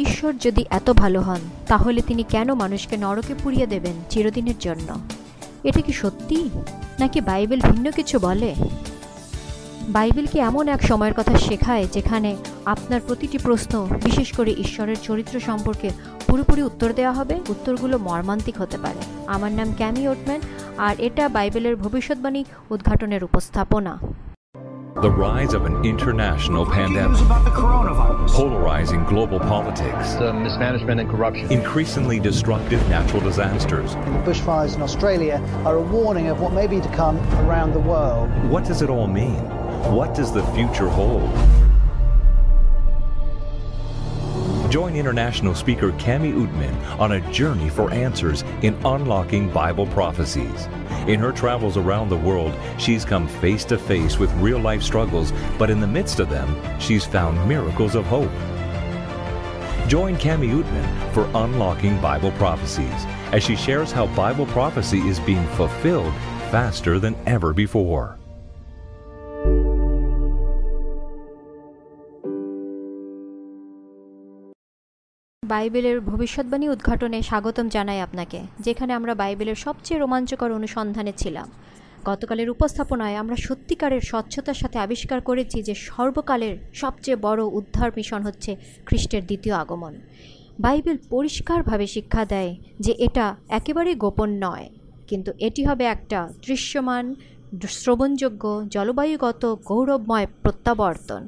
ঈশ্বর যদি এত ভালো হন, তাহলে তিনি কেন মানুষকে নরকে পুড়িয়ে দেবেন চিরদিনের জন্য? এটা কি সত্যি? নাকি বাইবেল ভিন্ন কিছু বলে? বাইবেল কি এমন এক সময়ের কথা শেখায় যেখানে আপনার প্রতিটি প্রশ্ন, বিশেষ করে ঈশ্বরের চরিত্র সম্পর্কে পুরোপুরি উত্তর দেওয়া হবে? উত্তরগুলো মর্মান্তিক হতে পারে। আমার নাম ক্যামি ওটম্যান, আর এটা বাইবেলের ভবিষ্যৎবাণী উদ্ঘাটনের উপস্থাপনা। The rise of an international News pandemic, about the coronavirus. polarizing global politics, the mismanagement and corruption. increasingly destructive natural disasters. The bushfires in Australia are a warning of what may be to come around the world. What does it all mean? What does the future hold? Join international speaker Cami Utman on a journey for answers in unlocking Bible prophecies. In her travels around the world, she's come face to face with real life struggles, but in the midst of them, she's found miracles of hope. Join Cami Utman for Unlocking Bible Prophecies as she shares how Bible prophecy is being fulfilled faster than ever before. বাইবেলের ভবিষ্যৎবাণী উদ্ঘাটনে স্বাগতম জানাই আপনাকে, যেখানে আমরা বাইবেলের সবচেয়ে রোমাঞ্চকর অনুসন্ধানে ছিলাম। গতকালের উপস্থাপনায় আমরা সত্যিকারের স্বচ্ছতার সাথে আবিষ্কার করেছি যে সর্বকালের সবচেয়ে বড় উদ্ধার মিশন হচ্ছে খ্রিস্টের দ্বিতীয় আগমন। বাইবেল পরিষ্কারভাবে শিক্ষা দেয় যে এটা একেবারেই গোপন নয়, কিন্তু এটি হবে একটা দৃশ্যমান, শ্রবণযোগ্য, জলবায়ুগত, গৌরবময় প্রত্যাবর্তন।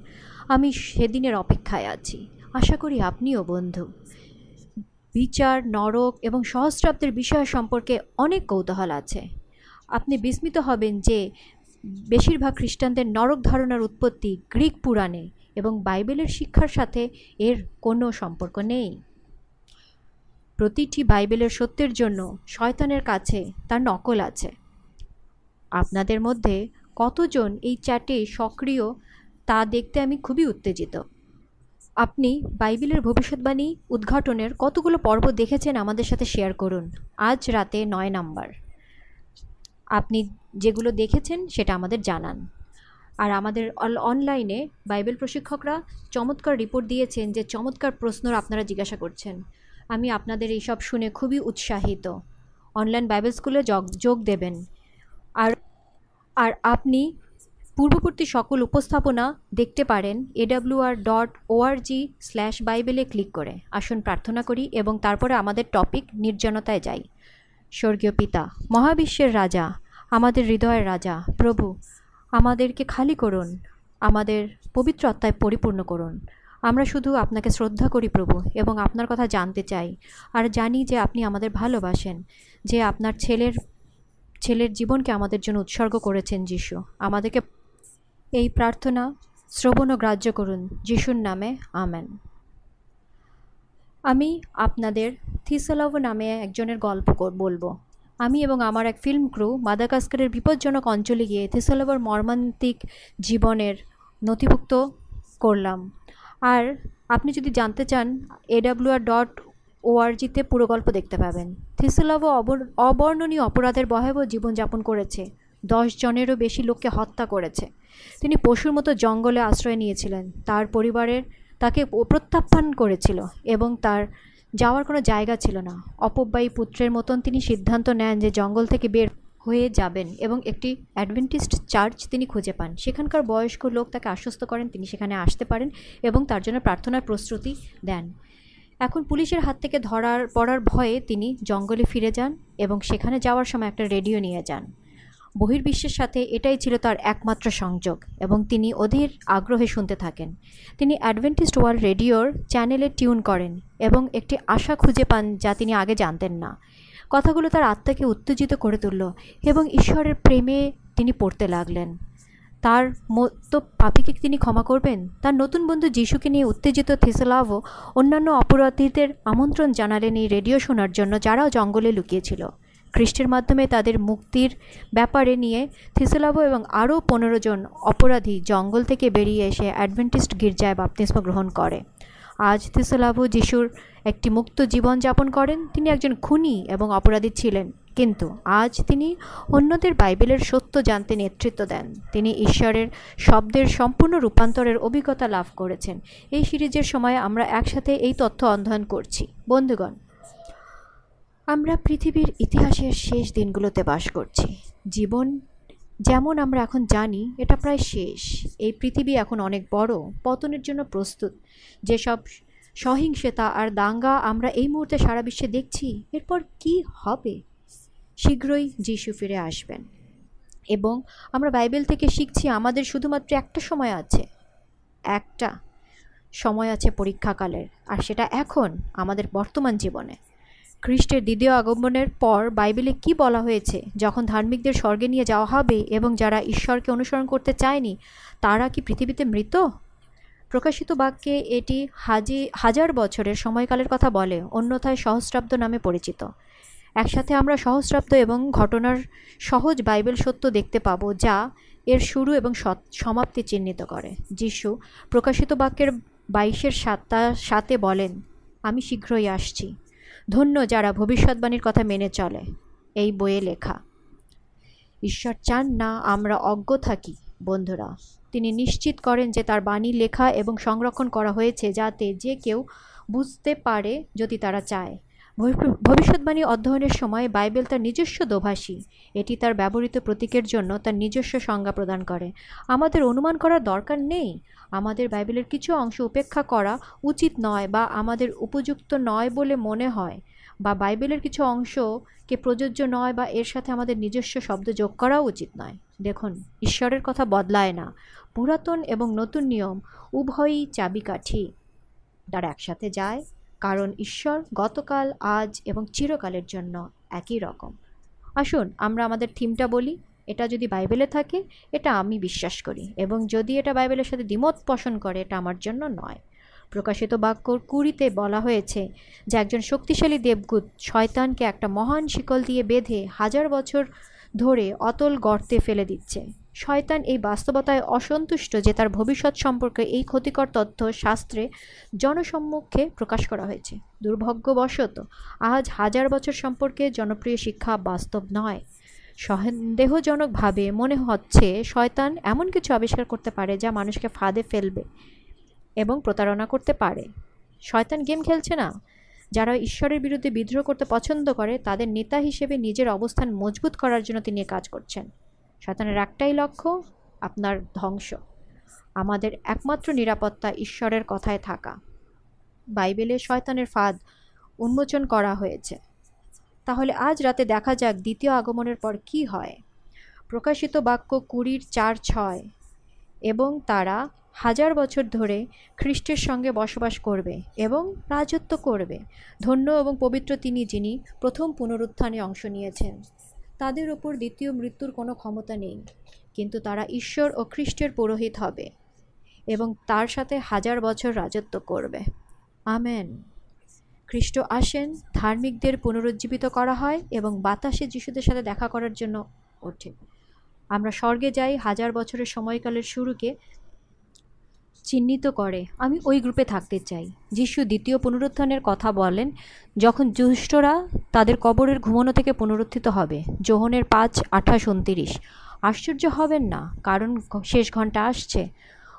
আমি সেদিনের অপেক্ষায় আছি। আশা করি আপনিও বন্ধু। বিচার, নরক এবং সহস্রাব্দের বিষয় সম্পর্কে অনেক কৌতূহল আছে। আপনি বিস্মিত হবেন যে বেশিরভাগ খ্রিস্টানদের নরক ধারণার উৎপত্তি গ্রিক পুরাণে এবং বাইবেলের শিক্ষার সাথে এর কোনো সম্পর্ক নেই। প্রতিটি বাইবেলের সত্যের জন্য শয়তানের কাছে তার নকল আছে। আপনাদের মধ্যে কতজন এই চ্যাটে সক্রিয় তা দেখতে আমি খুবই উত্তেজিত। আপনি বাইবেলের ভবিষ্যৎবাণী উদ্ঘাটনের কতগুলো পর্ব দেখেছেন আমাদের সাথে শেয়ার করুন। আজ রাতে নয় নাম্বার। আপনি যেগুলো দেখেছেন সেটা আমাদের জানান। আর আমাদের অনলাইনে বাইবেল প্রশিক্ষকরা চমৎকার রিপোর্ট দিয়েছেন যে চমৎকার প্রশ্ন আপনারা জিজ্ঞাসা করছেন। আমি আপনাদের এইসব শুনে খুবই উৎসাহিত। অনলাইন বাইবেল স্কুলে যোগ যোগ দেবেন। আর আর আপনি পূর্ববর্তী সকল উপস্থাপনা দেখতে পারেন এডাব্লিউআর ডট ওআরজি স্ল্যাশ বাইবেলে ক্লিক করে। আসুন প্রার্থনা করি এবং তারপরে আমাদের টপিক নির্জনতায় যাই। স্বর্গীয় পিতা, মহাবিশ্বের রাজা, আমাদের হৃদয়ের রাজা, প্রভু, আমাদেরকে খালি করুন, আমাদের পবিত্র আত্মায় পরিপূর্ণ করুন। আমরা শুধু আপনাকে শ্রদ্ধা করি প্রভু এবং আপনার কথা জানতে চাই আর জানি যে আপনি আমাদের ভালোবাসেন, যে আপনার ছেলের ছেলের জীবনকে আমাদের জন্য উৎসর্গ করেছেন যিশু। আমাদেরকে এই প্রার্থনা শ্রবণ ও গ্রাহ্য করুন, যিশুর নামে, আমেন। আমি আপনাদের থিসলভ নামে একজনের গল্প বলব। আমি এবং আমার এক ফিল্ম ক্রু মাদাগাস্কারের বিপজ্জনক অঞ্চলে গিয়ে থিসলভর মর্মান্তিক জীবনের নথিভুক্ত করলাম। আর আপনি যদি জানতে চান এডাব্লিউআর ডট ওআরজিতে পুরো গল্প দেখতে পাবেন। থিসলভ অবর- অবর্ণনীয় অপরাধের ভয়াবহ জীবনযাপন করেছে। দশ জনেরও বেশি লোককে হত্যা করেছে। তিনি পশুর মতো জঙ্গলে আশ্রয় নিয়েছিলেন। তার পরিবারের তাকে প্রত্যাখ্যান করেছিল এবং তার যাওয়ার কোনো জায়গা ছিল না। অপব্যয়ী পুত্রের মতন তিনি সিদ্ধান্ত নেন যে জঙ্গল থেকে বের হয়ে যাবেন এবং একটি অ্যাডভেন্টিস্ট চার্চ তিনি খুঁজে পান। সেখানকার বয়স্ক লোক তাকে আশ্বস্ত করেন, তিনি সেখানে আসতে পারেন এবং তার জন্য প্রার্থনার প্রস্তুতি দেন। এখন পুলিশের হাত থেকে ধরার, পড়ার ভয়ে তিনি জঙ্গলে ফিরে যান এবং সেখানে যাওয়ার সময় একটা রেডিও নিয়ে যান। বহির্বিশ্বের সাথে এটাই ছিল তার একমাত্র সংযোগ এবং তিনি অধীর আগ্রহে শুনতে থাকেন। তিনি অ্যাডভেন্টিস্ট ওয়ার্ল্ড রেডিওর চ্যানেলে টিউন করেন এবং একটি আশা খুঁজে পান যা তিনি আগে জানতেন না। কথাগুলো তার আত্মাকে উত্তেজিত করে তুলল এবং ঈশ্বরের প্রেমে তিনি পড়তে লাগলেন। তার মতো পাপিকে তিনি ক্ষমা করবেন? তার নতুন বন্ধু যিশুকে নিয়ে উত্তেজিত থিসলাভও অন্যান্য অপরাধীদের আমন্ত্রণ জানালেন এই রেডিও শোনার জন্য যারাও জঙ্গলে লুকিয়েছিল। খ্রিস্টের মাধ্যমে তাদের মুক্তির ব্যাপারে নিয়ে থিসলাভো এবং আরও পনেরো জন অপরাধী জঙ্গল থেকে বেরিয়ে এসে অ্যাডভেন্টিস্ট গির্জায় বাপ্তিস্ম গ্রহণ করে। আজ থিসলাভু যিশুর একটি মুক্ত জীবন যাপন করেন। তিনি একজন খুনি এবং অপরাধী ছিলেন, কিন্তু আজ তিনি অন্যদের বাইবেলের সত্য জানতে নেতৃত্ব দেন। তিনি ঈশ্বরের শব্দের সম্পূর্ণ রূপান্তরের অভিজ্ঞতা লাভ করেছেন। এই সিরিজের সময় আমরা একসাথে এই তথ্য অধ্যয়ন করছি। বন্ধুগণ আমরা পৃথিবীর ইতিহাসের শেষ দিনগুলোতে বাস করছি। জীবন যেমন আমরা এখন জানি, এটা প্রায় শেষ। এই পৃথিবী এখন অনেক বড়, পতনের জন্য প্রস্তুত। যেসব সহিংসতা আর দাঙ্গা আমরা এই মুহূর্তে সারা বিশ্বে দেখছি, এরপর কি হবে? শীঘ্রই যিশু ফিরে আসবেন। এবং আমরা বাইবেল থেকে শিখছি, আমাদের শুধুমাত্র একটা সময় আছে। একটা সময় আছে পরীক্ষাকালের, আর সেটা এখন, আমাদের বর্তমান জীবনে। খ্রিস্টের দ্বিতীয় আগমনের পর বাইবেলে কি বলা হয়েছে? যখন ধার্মিকদের স্বর্গে নিয়ে যাওয়া হবে এবং যারা ঈশ্বরকে অনুসরণ করতে চায়নি, তারা কি পৃথিবীতে মৃত? প্রকাশিত বাক্যে এটি হাজি, হাজার বছরের সময়কালের কথা বলে, অন্যথায় সহস্রাব্দ নামে পরিচিত। একসাথে আমরা সহস্রাব্দ এবং ঘটনার সহজ বাইবেল সত্য দেখতে পাবো, যা এর শুরু এবং সমাপ্তি চিহ্নিত করে। যিশু প্রকাশিত বাক্যের বাইশের সাতটা সাথে বলেন, আমি শীঘ্রই আসছি। ধন্য যারা ভবিষ্যৎবাণীর কথা মেনে চলে। এই বইয়ে লেখা, ঈশ্বর চান না আমরা অজ্ঞ থাকি, বন্ধুরা। তিনি নিশ্চিত করেন যে তার বাণী লেখা এবং সংরক্ষণ করা হয়েছে যাতে যে কেউ বুঝতে পারে যদি তারা চায়। ভবিষ্যৎবাণী অধ্যয়নের সময় বাইবেল তার নিজস্ব দোভাষী। এটি তার ব্যবহৃত প্রতীকের জন্য তার নিজস্ব সংজ্ঞা প্রদান করে। আমাদের অনুমান করার দরকার নেই। আমাদের বাইবেলের কিছু অংশ উপেক্ষা করা উচিত নয় বা আমাদের উপযুক্ত নয় বলে মনে হয় বা বাইবেলের কিছু অংশকে প্রযোজ্য নয় বা এর সাথে আমাদের নিজস্ব শব্দ যোগ করাও উচিত নয়। দেখুন, ঈশ্বরের কথা বদলায় না। পুরাতন এবং নতুন নিয়ম উভয়ই চাবিকাঠি। তারা একসাথে যায়, কারণ ঈশ্বর গতকাল, আজ এবং চিরকালের জন্য একই রকম। আসুন, আমরা আমাদের থিমটা বলি এটা যদি বাইবেলে থাকে, এটা আমি বিশ্বাস করি। এবং যদি এটা বাইবেলের সাথে দ্বিমত পোষণ করে, এটা আমার জন্য নয়। প্রকাশিত বাক্যর কুড়িতে বলা হয়েছে যে একজন শক্তিশালী দেবগুত শয়তানকে একটা মহান শিকল দিয়ে বেঁধে হাজার বছর ধরে অতল গর্তে ফেলে দিচ্ছে। শয়তান এই বাস্তবতায় অসন্তুষ্ট যে তার ভবিষ্যৎ সম্পর্কে এই ক্ষতিকর তথ্য শাস্ত্রে জনসম্মুখে প্রকাশ করা হয়েছে। দুর্ভাগ্যবশত, আজ হাজার বছর সম্পর্কে জনপ্রিয় শিক্ষা বাস্তব নয়। সন্দেহজনকভাবে মনে হচ্ছে শয়তান এমন কিছু আবিষ্কার করতে পারে যা মানুষকে ফাঁদে ফেলবে এবং প্রতারণা করতে পারে। শয়তান গেম খেলছে না। যারা ঈশ্বরের বিরুদ্ধে বিদ্রোহ করতে পছন্দ করে, তাদের নেতা হিসেবে নিজের অবস্থান মজবুত করার জন্য তিনি কাজ করছেন। শয়তানের একটাই লক্ষ্য, আপনার ধ্বংস। আমাদের একমাত্র নিরাপত্তা ঈশ্বরের কথায় থাকা। বাইবেলে শয়তানের ফাঁদ উন্মোচন করা হয়েছে। তাহলে আজ রাতে দেখা যাক দ্বিতীয় আগমনের পর কি হয়। প্রকাশিত বাক্য কুড়ির চার ছয়। এবং তারা হাজার বছর ধরে খ্রিস্টের সঙ্গে বসবাস করবে এবং রাজত্ব করবে। ধন্য এবং পবিত্র তিনি যিনি প্রথম পুনরুত্থানে অংশ নিয়েছেন। তাদের ওপর দ্বিতীয় মৃত্যুর কোনো ক্ষমতা নেই, কিন্তু তারা ঈশ্বর ও খ্রিস্টের পুরোহিত হবে এবং তার সাথে হাজার বছর রাজত্ব করবে। আমেন। খ্রিস্ট আসেন, ধার্মিকদের পুনরুজ্জীবিত করা হয় এবং বাতাসে যিশুদের সাথে দেখা করার জন্য ওঠে। আমরা স্বর্গে যাই, হাজার বছরের সময়কালের শুরুকে চিহ্নিত করে, আমি ওই গ্রুপে থাকতে চাই। যিশু দ্বিতীয় পুনরুত্থানের কথা বলেন, যখন জ্যৈষ্ঠরা তাদের কবরের ঘুমানো থেকে পুনরুত্থিত হবে, যোহনের পাঁচ, আঠাশ, উনতিরিশ। আশ্চর্য হবেন না, কারণ শেষ ঘণ্টা আসছে।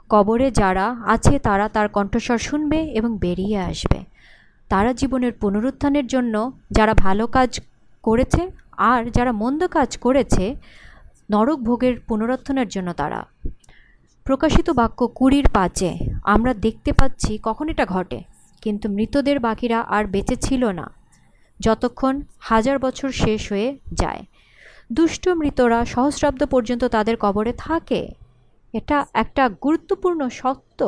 কবরে যারা আছে তারা তার কণ্ঠস্বর শুনবে এবং বেরিয়ে আসবে। তারা জীবনের পুনরুত্থানের জন্য যারা ভালো কাজ করেছে আর যারা মন্দ কাজ করেছে, নরক ভোগের পুনরুত্থানের জন্য তারা। প্রকাশিত বাক্য কুড়ির পাঁচে, আমরা দেখতে পাচ্ছি কখন এটা ঘটে, কিন্তু মৃতদের বাকিরা আর বেঁচে ছিল না। যতক্ষণ হাজার বছর শেষ হয়ে যায়। দুষ্ট মৃতরা সহস্রাব্দ পর্যন্ত তাদের কবরে থাকে। এটা একটা গুরুত্বপূর্ণ সত্য।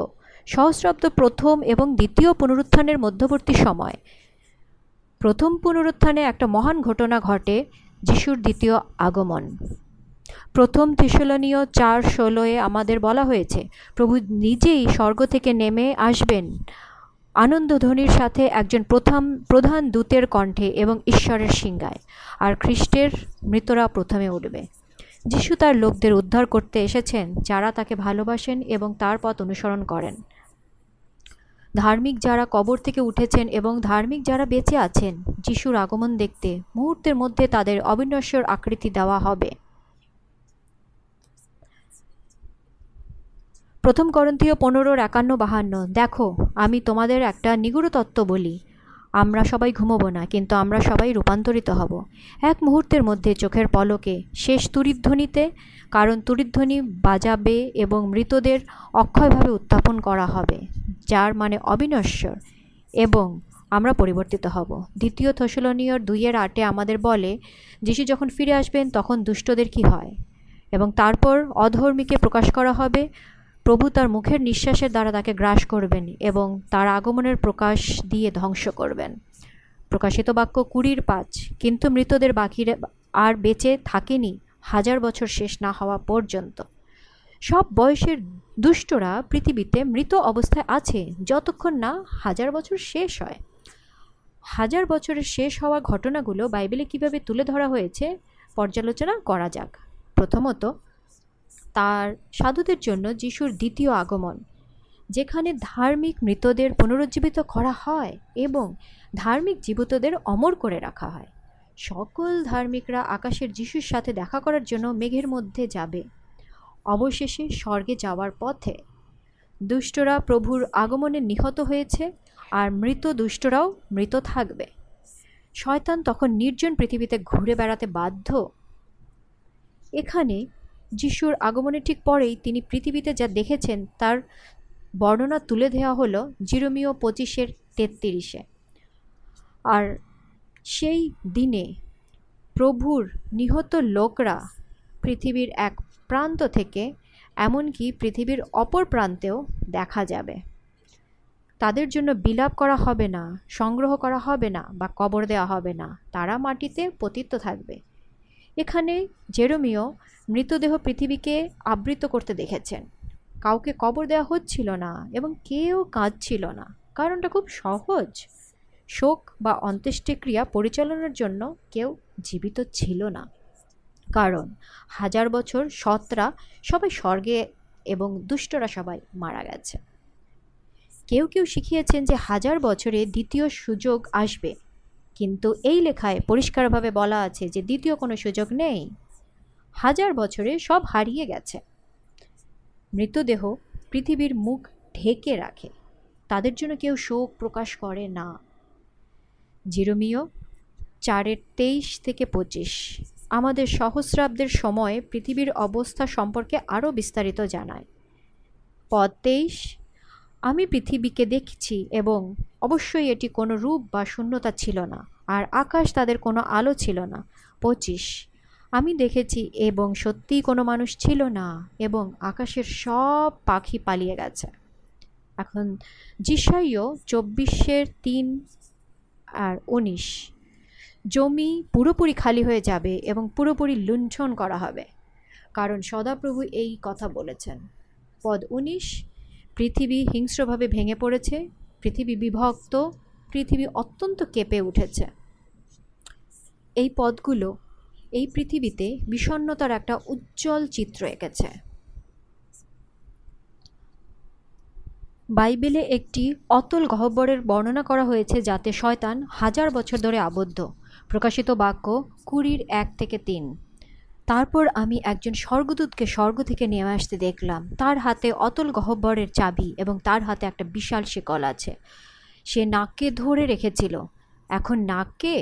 সহস্রাব্দ প্রথম এবং দ্বিতীয় পুনরুত্থানের মধ্যবর্তী সময়। প্রথম পুনরুত্থানে একটা মহান ঘটনা ঘটে, যিশুর দ্বিতীয় আগমন। প্রথম তেসলনীয় চার ষোলোয় আমাদের বলা হয়েছে, প্রভু নিজেই স্বর্গ থেকে নেমে আসবেন। আনন্দধ্বনির সাথে একজন প্রথম, প্রধান দূতের কণ্ঠে এবং ঈশ্বরের সিংগায় আর খ্রিস্টের মৃতরা প্রথমে উঠবে। যিশু তার লোকদের উদ্ধার করতে এসেছেন, যারা তাকে ভালোবাসেন এবং তার পথ অনুসরণ করেন। ধার্মিক যারা কবর থেকে উঠেছেন এবং ধার্মিক যারা বেঁচে আছেন, যিশুর আগমন দেখতে মুহূর্তের মধ্যে তাদের অবিনশ্বর আকৃতি দেওয়া হবে। প্রথম করন্থীয় পনেরোর একান্ন বাহান্ন, দেখো, আমি তোমাদের একটা নিগুড় তত্ত্ব বলি। আমরা সবাই ঘুমোবো না, কিন্তু আমরা সবাই রূপান্তরিত হব। এক মুহূর্তের মধ্যে চোখের পলকে শেষ তুরিধ্বনিতে, কারণ তুরিধ্বনি বাজাবে এবং মৃতদের অক্ষয়ভাবে উত্থাপন করা হবে, যার মানে অবিনশ্বর, এবং আমরা পরিবর্তিত হব। দ্বিতীয় থসলনীয়র দুইয়ের আটে আমাদের বলে, যিশু যখন ফিরে আসবেন, তখন দুষ্টদের কি হয়? এবং তারপর অধর্মীকে প্রকাশ করা হবে প্রভু তার মুখের নিঃশ্বাসের দ্বারা তাকে গ্রাস করবেন এবং তার আগমনের প্রকাশ দিয়ে ধ্বংস করবেন। প্রকাশিত বাক্য কুড়ির পাঁচ, কিন্তু মৃতদের বাকি আর বেঁচে থাকেনি হাজার বছর শেষ না হওয়া পর্যন্ত। সব বয়সের দুষ্টরা পৃথিবীতে মৃত অবস্থায় আছে, যতক্ষণ না হাজার বছর শেষ হয়। হাজার বছরের শেষ হওয়া ঘটনাগুলো বাইবেলে কীভাবে তুলে ধরা হয়েছে, পর্যালোচনা করা যাক। প্রথমত তার সাধুদের জন্য যিশুর দ্বিতীয় আগমন, যেখানে ধার্মিক মৃতদের পুনরুজ্জীবিত করা হয় এবং ধার্মিক জীবিতদের অমর করে রাখা হয়। সকল ধার্মিকরা আকাশের যিশুর সাথে দেখা করার জন্য মেঘের মধ্যে যাবে। অবশেষে স্বর্গে যাওয়ার পথে দুষ্টরা প্রভুর আগমনে নিহত হয়েছে আর মৃত দুষ্টরাও মৃত থাকবে। শয়তান তখন নির্জন পৃথিবীতে ঘুরে বেড়াতে বাধ্য। এখানে যিশুর আগমনের ঠিক পরেই তিনি পৃথিবীতে যা দেখেছেন, তার বর্ণনা তুলে দেওয়া হলো জিরোমিও পঁচিশের তেত্রিশে আর সেই দিনে প্রভুর নিহত লোকরা পৃথিবীর এক প্রান্ত থেকে এমনকি পৃথিবীর অপর প্রান্তেও দেখা যাবে। তাদের জন্য বিলাপ করা হবে না, সংগ্রহ করা হবে না বা কবর দেওয়া হবে না। তারা মাটিতে পতিত থাকবে। এখানে জেরোমিও মৃতদেহ পৃথিবীকে আবৃত করতে দেখেছেন। কাউকে কবর দেওয়া হচ্ছিল না এবং কেউ কাঁদছিল না। কারণটা খুব সহজ। শোক বা অন্ত্যেষ্টিক্রিয়া পরিচালনার জন্য কেউ জীবিত ছিল না। কারণ হাজার বছর সৎরা সবাই স্বর্গে এবং দুষ্টরা সবাই মারা গেছে। কেউ কেউ শিখিয়েছেন যে হাজার বছরে দ্বিতীয় সুযোগ আসবে। কিন্তু এই লেখায় পরিষ্কারভাবে বলা আছে যে দ্বিতীয় কোনো সুযোগ নেই। হাজার বছরে সব হারিয়ে গেছে। মৃতদেহ পৃথিবীর মুখ ঢেকে রাখে। তাদের জন্য কেউ শোক প্রকাশ করে না। জিরোমিও চারের তেইশ থেকে পঁচিশ। আমাদের সহস্রাব্দের সময় পৃথিবীর অবস্থা সম্পর্কে আরও বিস্তারিত জানায়। পদ তেইশ, আমি পৃথিবীকে দেখছি এবং অবশ্যই এটি কোনো রূপ বা শূন্যতা ছিল না, আর আকাশ তাদের কোনো আলো ছিল না। পঁচিশ আমি দেখেছি এবং সত্যিই কোনো মানুষ ছিল না এবং আকাশের সব পাখি পালিয়ে গেছে। এখন জিসাইও চব্বিশের তিন আর উনিশ। জমি পুরোপুরি খালি হয়ে যাবে এবং পুরোপুরি লুণ্ঠন করা হবে। কারণ সদাপ্রভু এই কথা বলেছেন। পদ উনিশ, পৃথিবী হিংস্রভাবে ভেঙে পড়েছে, পৃথিবী বিভক্ত, পৃথিবী অত্যন্ত কেঁপে উঠেছে। এই পদগুলো এই পৃথিবীতে বিষণ্নতার একটা উজ্জ্বল চিত্র এঁকেছে। বাইবেলে একটি অতল গহ্বরের বর্ণনা করা হয়েছে যাতে শয়তান হাজার বছর ধরে আবদ্ধ। প্রকাশিত বাক্য কুড়ির এক থেকে তিন। তারপর আমি একজন স্বর্গদূতকে স্বর্গ থেকে নেমে আসতে দেখলাম। তার হাতে অতল গহ্বরের চাবি এবং তার হাতে একটা বিশাল শিকল আছে। সে নাককে ধরে রেখেছিল। এখন নাককে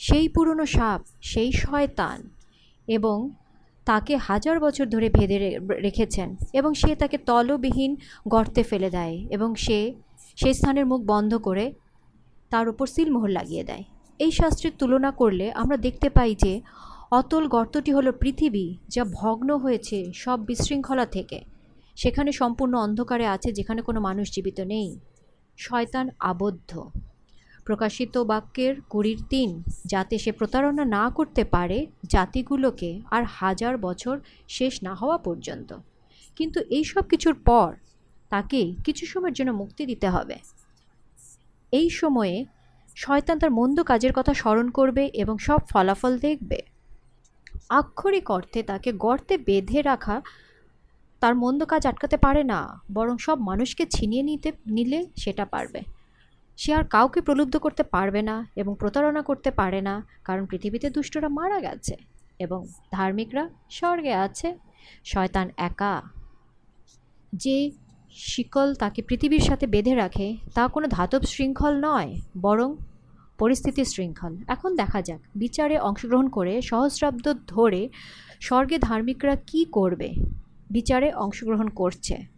সেই পুরনো সাপ, সেই শয়তান এবং তাকে হাজার বছর ধরে ভেদে রেখেছেন এবং সে তাকে তলবিহীন গর্তে ফেলে দেয় এবং সে সেই স্থানের মুখ বন্ধ করে তার উপর সিলমোহর লাগিয়ে দেয়। এই শাস্ত্রের তুলনা করলে আমরা দেখতে পাই যে অতল গর্তটি হলো পৃথিবী যা ভগ্ন হয়েছে সব বিশৃঙ্খলা থেকে। সেখানে সম্পূর্ণ অন্ধকারে আছে যেখানে কোনো মানুষ জীবিত নেই। শয়তান আবদ্ধ। প্রকাশিত বাক্যের কুড়ির তিন, যাতে সে প্রতারণা না করতে পারে জাতিগুলোকে আর হাজার বছর শেষ না হওয়া পর্যন্ত। কিন্তু এই সব কিছুর পর তাকে কিছু সময়ের জন্য মুক্তি দিতে হবে। এই সময়ে শয়তান তার মন্দ কাজের কথা স্মরণ করবে এবং সব ফলাফল দেখবে। আক্ষরিক অর্থে তাকে গর্তে বেঁধে রাখা তার মন্দ কাজ আটকাতে পারে না, বরং সব মানুষকে ছিনিয়ে নিতে, নিলে সেটা পারবে। সে আর কাউকে প্রলুব্ধ করতে পারবে না এবং প্রতারণা করতে পারে না, কারণ পৃথিবীতে দুষ্টরা মারা গেছে এবং ধার্মিকরা স্বর্গে আছে। শয়তান একা। যে শিকল তাকে পৃথিবীর সাথে বেঁধে রাখে, তা কোনো ধাতব শৃঙ্খল নয়, বরং পরিস্থিতির শৃঙ্খল। এখন দেখা যাক, বিচারে অংশগ্রহণ করে সহস্রাব্দ ধরে স্বর্গে ধার্মিকরা কি করবে? বিচারে অংশগ্রহণ করছে।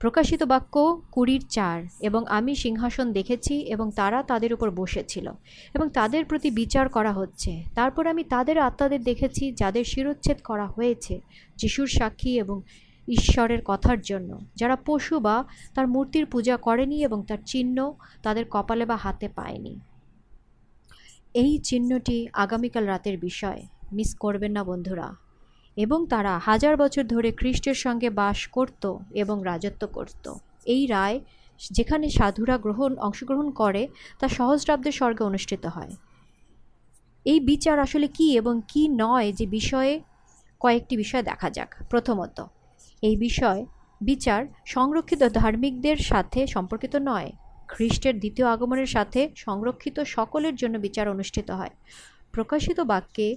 প্রকাশিত বাক্য কুড়ির চার, এবং আমি সিংহাসন দেখেছি এবং তারা তাদের উপর বসেছিল, এবং তাদের প্রতি বিচার করা হচ্ছে। তারপর আমি তাদের আত্মাদের দেখেছি, যাদের শিরোচ্ছেদ করা হয়েছে, যিশুর সাক্ষী এবং ঈশ্বরের কথার জন্য। যারা পশু বা তার মূর্তির পূজা করেনি এবং তার চিহ্ন তাদের কপালে বা হাতে পায়নি। এই চিহ্নটি আগামীকাল রাতের বিষয়। মিস করবেন না, বন্ধুরা। এবং তারা হাজার বছর ধরে খ্রিস্টের সঙ্গে বাস করত এবং রাজত্ব করত। এই রায় যেখানে সাধুরা গ্রহণ, অংশগ্রহণ করে, তা সহস্রাব্দের স্বর্গে অনুষ্ঠিত হয়। এই বিচার আসলে কি এবং কি নয় যে বিষয়ে কয়েকটি বিষয় দেখা যাক। প্রথমত, এই বিষয় বিচার সংরক্ষিত ধার্মিকদের সাথে সম্পর্কিত নয়। খ্রিস্টের দ্বিতীয় আগমনের সাথে সংরক্ষিত সকলের জন্য বিচার অনুষ্ঠিত হয়। প্রকাশিত বাক্যে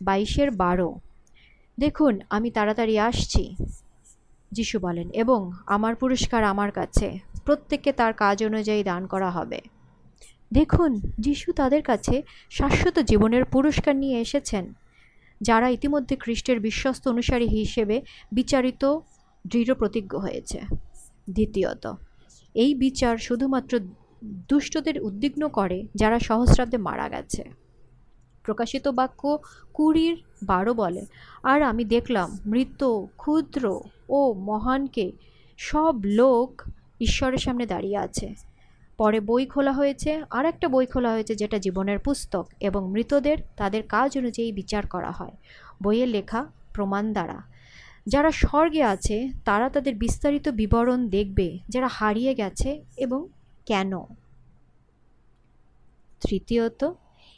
বাইশের বারো দেখুন, আমি তাড়াতাড়ি আসছি, যিশু বলেন, এবং আমার পুরস্কার আমার কাছে। প্রত্যেককে তার কাজ অনুযায়ী দান করা হবে। দেখুন, যিশু তাদের কাছে শাশ্বত জীবনের পুরস্কার নিয়ে এসেছেন, যারা ইতিমধ্যে খ্রিস্টের বিশ্বস্ত অনুসারী হিসেবে বিচারিত দৃঢ় প্রতিজ্ঞ হয়েছে। দ্বিতীয়ত, এই বিচার শুধুমাত্র দুষ্টদের উদ্বিগ্ন করে, যারা সহস্রাব্দে মারা গেছে। প্রকাশিত বাক্য কুড়ির বারো বলে। আর আমি দেখলাম, মৃত, ক্ষুদ্র ও মহানকে সব লোক ঈশ্বরের সামনে দাঁড়িয়ে আছে। পরে বই খোলা হয়েছে আর একটা বই খোলা হয়েছে যেটা জীবনের পুস্তক এবং মৃতদের তাদের কাজ অনুযায়ী বিচার করা হয়। বইয়ের লেখা প্রমাণ দ্বারা। যারা স্বর্গে আছে, তারা তাদের বিস্তারিত বিবরণ দেখবে, যারা হারিয়ে গেছে এবং কেন? তৃতীয়ত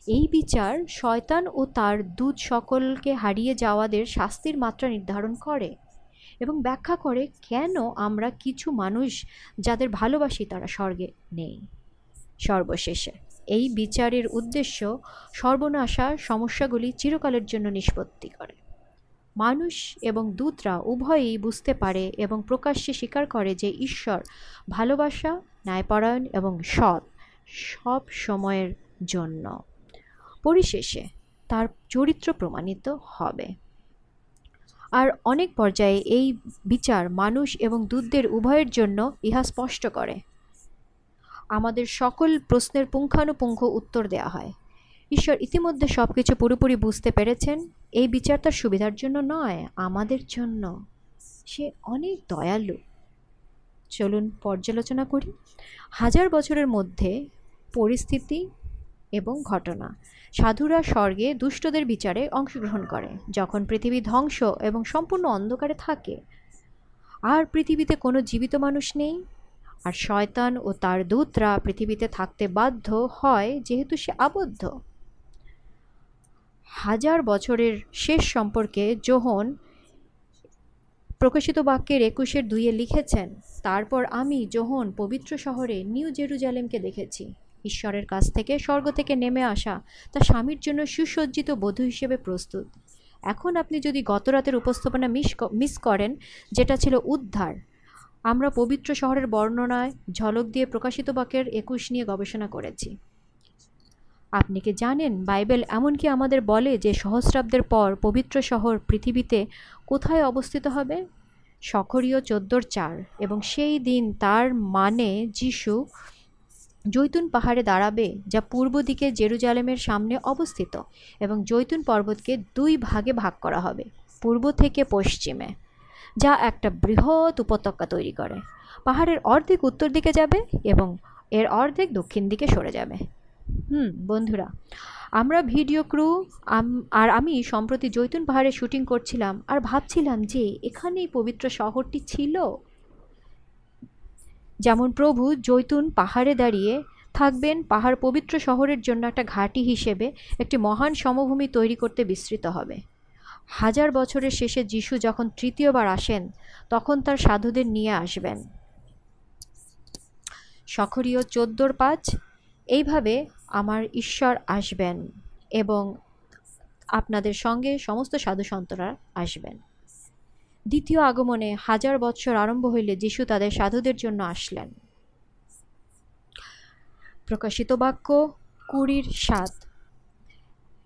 এই বিচার শয়তান ও তার দূত সকলকে হারিয়ে যাওয়াদের শাস্তির মাত্রা নির্ধারণ করে এবং ব্যাখ্যা করে কেন আমরা কিছু মানুষ যাদের ভালোবাসি তারা স্বর্গে নেই। সর্বশেষে, এই বিচারের উদ্দেশ্য সর্বনাশা সমস্যাগুলি চিরকালের জন্য নিষ্পত্তি করে। মানুষ এবং দূতরা উভয়ই বুঝতে পারে এবং প্রকাশ্যে স্বীকার করে যে ঈশ্বর ভালোবাসা, ন্যায়পরায়ণ এবং সৎ সব সময়ের জন্য। পরিশেষে তার চরিত্র প্রমাণিত হবে। আর অনেক পর্যায়ে এই বিচার মানুষ এবং দূতদের উভয়ের জন্য ইহা স্পষ্ট করে। আমাদের সকল প্রশ্নের পুঙ্খানুপুঙ্খ উত্তর দেওয়া হয়। ঈশ্বর ইতিমধ্যে সব কিছু পুরোপুরি বুঝতে পেরেছেন। এই বিচার তার সুবিধার জন্য নয়, আমাদের জন্য। সে অনেক দয়ালু। চলুন পর্যালোচনা করি। হাজার বছরের মধ্যে পরিস্থিতি এবং ঘটনা। সাধুরা স্বর্গে দুষ্টদের বিচারে অংশগ্রহণ করে, যখন পৃথিবী ধ্বংস এবং সম্পূর্ণ অন্ধকারে থাকে। আর পৃথিবীতে কোনো জীবিত মানুষ নেই। আর শয়তান ও তার দূতরা পৃথিবীতে থাকতে বাধ্য হয়, যেহেতু সে আবদ্ধ। হাজার বছরের শেষ সম্পর্কে যোহন প্রকাশিত বাক্যের একুশের দুইয়ে লিখেছেন, তারপর আমি যোহন পবিত্র শহরে নিউ জেরুজালেমকে দেখেছি। ঈশ্বরের কাছ থেকে স্বর্গ থেকে নেমে আসা তা স্বামীর জন্য সুসজ্জিত বধূ হিসেবে প্রস্তুত। এখন আপনি যদি গতরাতের উপস্থাপনা মিস মিস করেন, যেটা ছিল উদ্ধার, আমরা পবিত্র শহরের বর্ণনায় ঝলক দিয়ে প্রকাশিত বাক্যের একুশ নিয়ে গবেষণা করেছি। আপনি কি জানেন, বাইবেল এমনকি আমাদের বলে যে সহস্রাব্দের পর পবিত্র শহর পৃথিবীতে কোথায় অবস্থিত হবে? সখরীয় চোদ্দোর চার, এবং সেই দিন তার মানে যিশু জৈতুন পাহাড়ে দাঁড়াবে, যা পূর্ব দিকে জেরুজালেমের সামনে অবস্থিত, এবং জৈতুন পর্বতকে দুই ভাগে ভাগ করা হবে, পূর্ব থেকে পশ্চিমে, যা একটা বৃহৎ উপত্যকা তৈরি করে। পাহাড়ের অর্ধেক উত্তর দিকে যাবে এবং এর অর্ধেক দক্ষিণ দিকে সরে যাবে। হুম, বন্ধুরা, আমরা ভিডিও ক্রু আর আমি সম্প্রতি জৈতুন পাহাড়ে শুটিং করছিলাম আর ভাবছিলাম যে এখানেই পবিত্র শহরটি ছিল। যেমন প্রভু জৈতুন পাহাড়ে দাঁড়িয়ে থাকবেন, পাহাড় পবিত্র শহরের জন্য একটা ঘাঁটি হিসেবে একটি মহান সমভূমি তৈরি করতে বিস্তৃত হবে। হাজার বছরের শেষে যিশু যখন তৃতীয়বার আসেন, তখন তার সাধুদের নিয়ে আসবেন। সখরীয় চোদ্দোর পাঁচ, এইভাবে আমার ঈশ্বর আসবেন এবং আপনাদের সঙ্গে সমস্ত সাধু সন্তরা আসবেন। দ্বিতীয় আগমনে হাজার বৎসর আরম্ভ হইলে যিশু তাদের সাধুদের জন্য আসলেন। প্রকাশিত বাক্য কুড়ির সাত।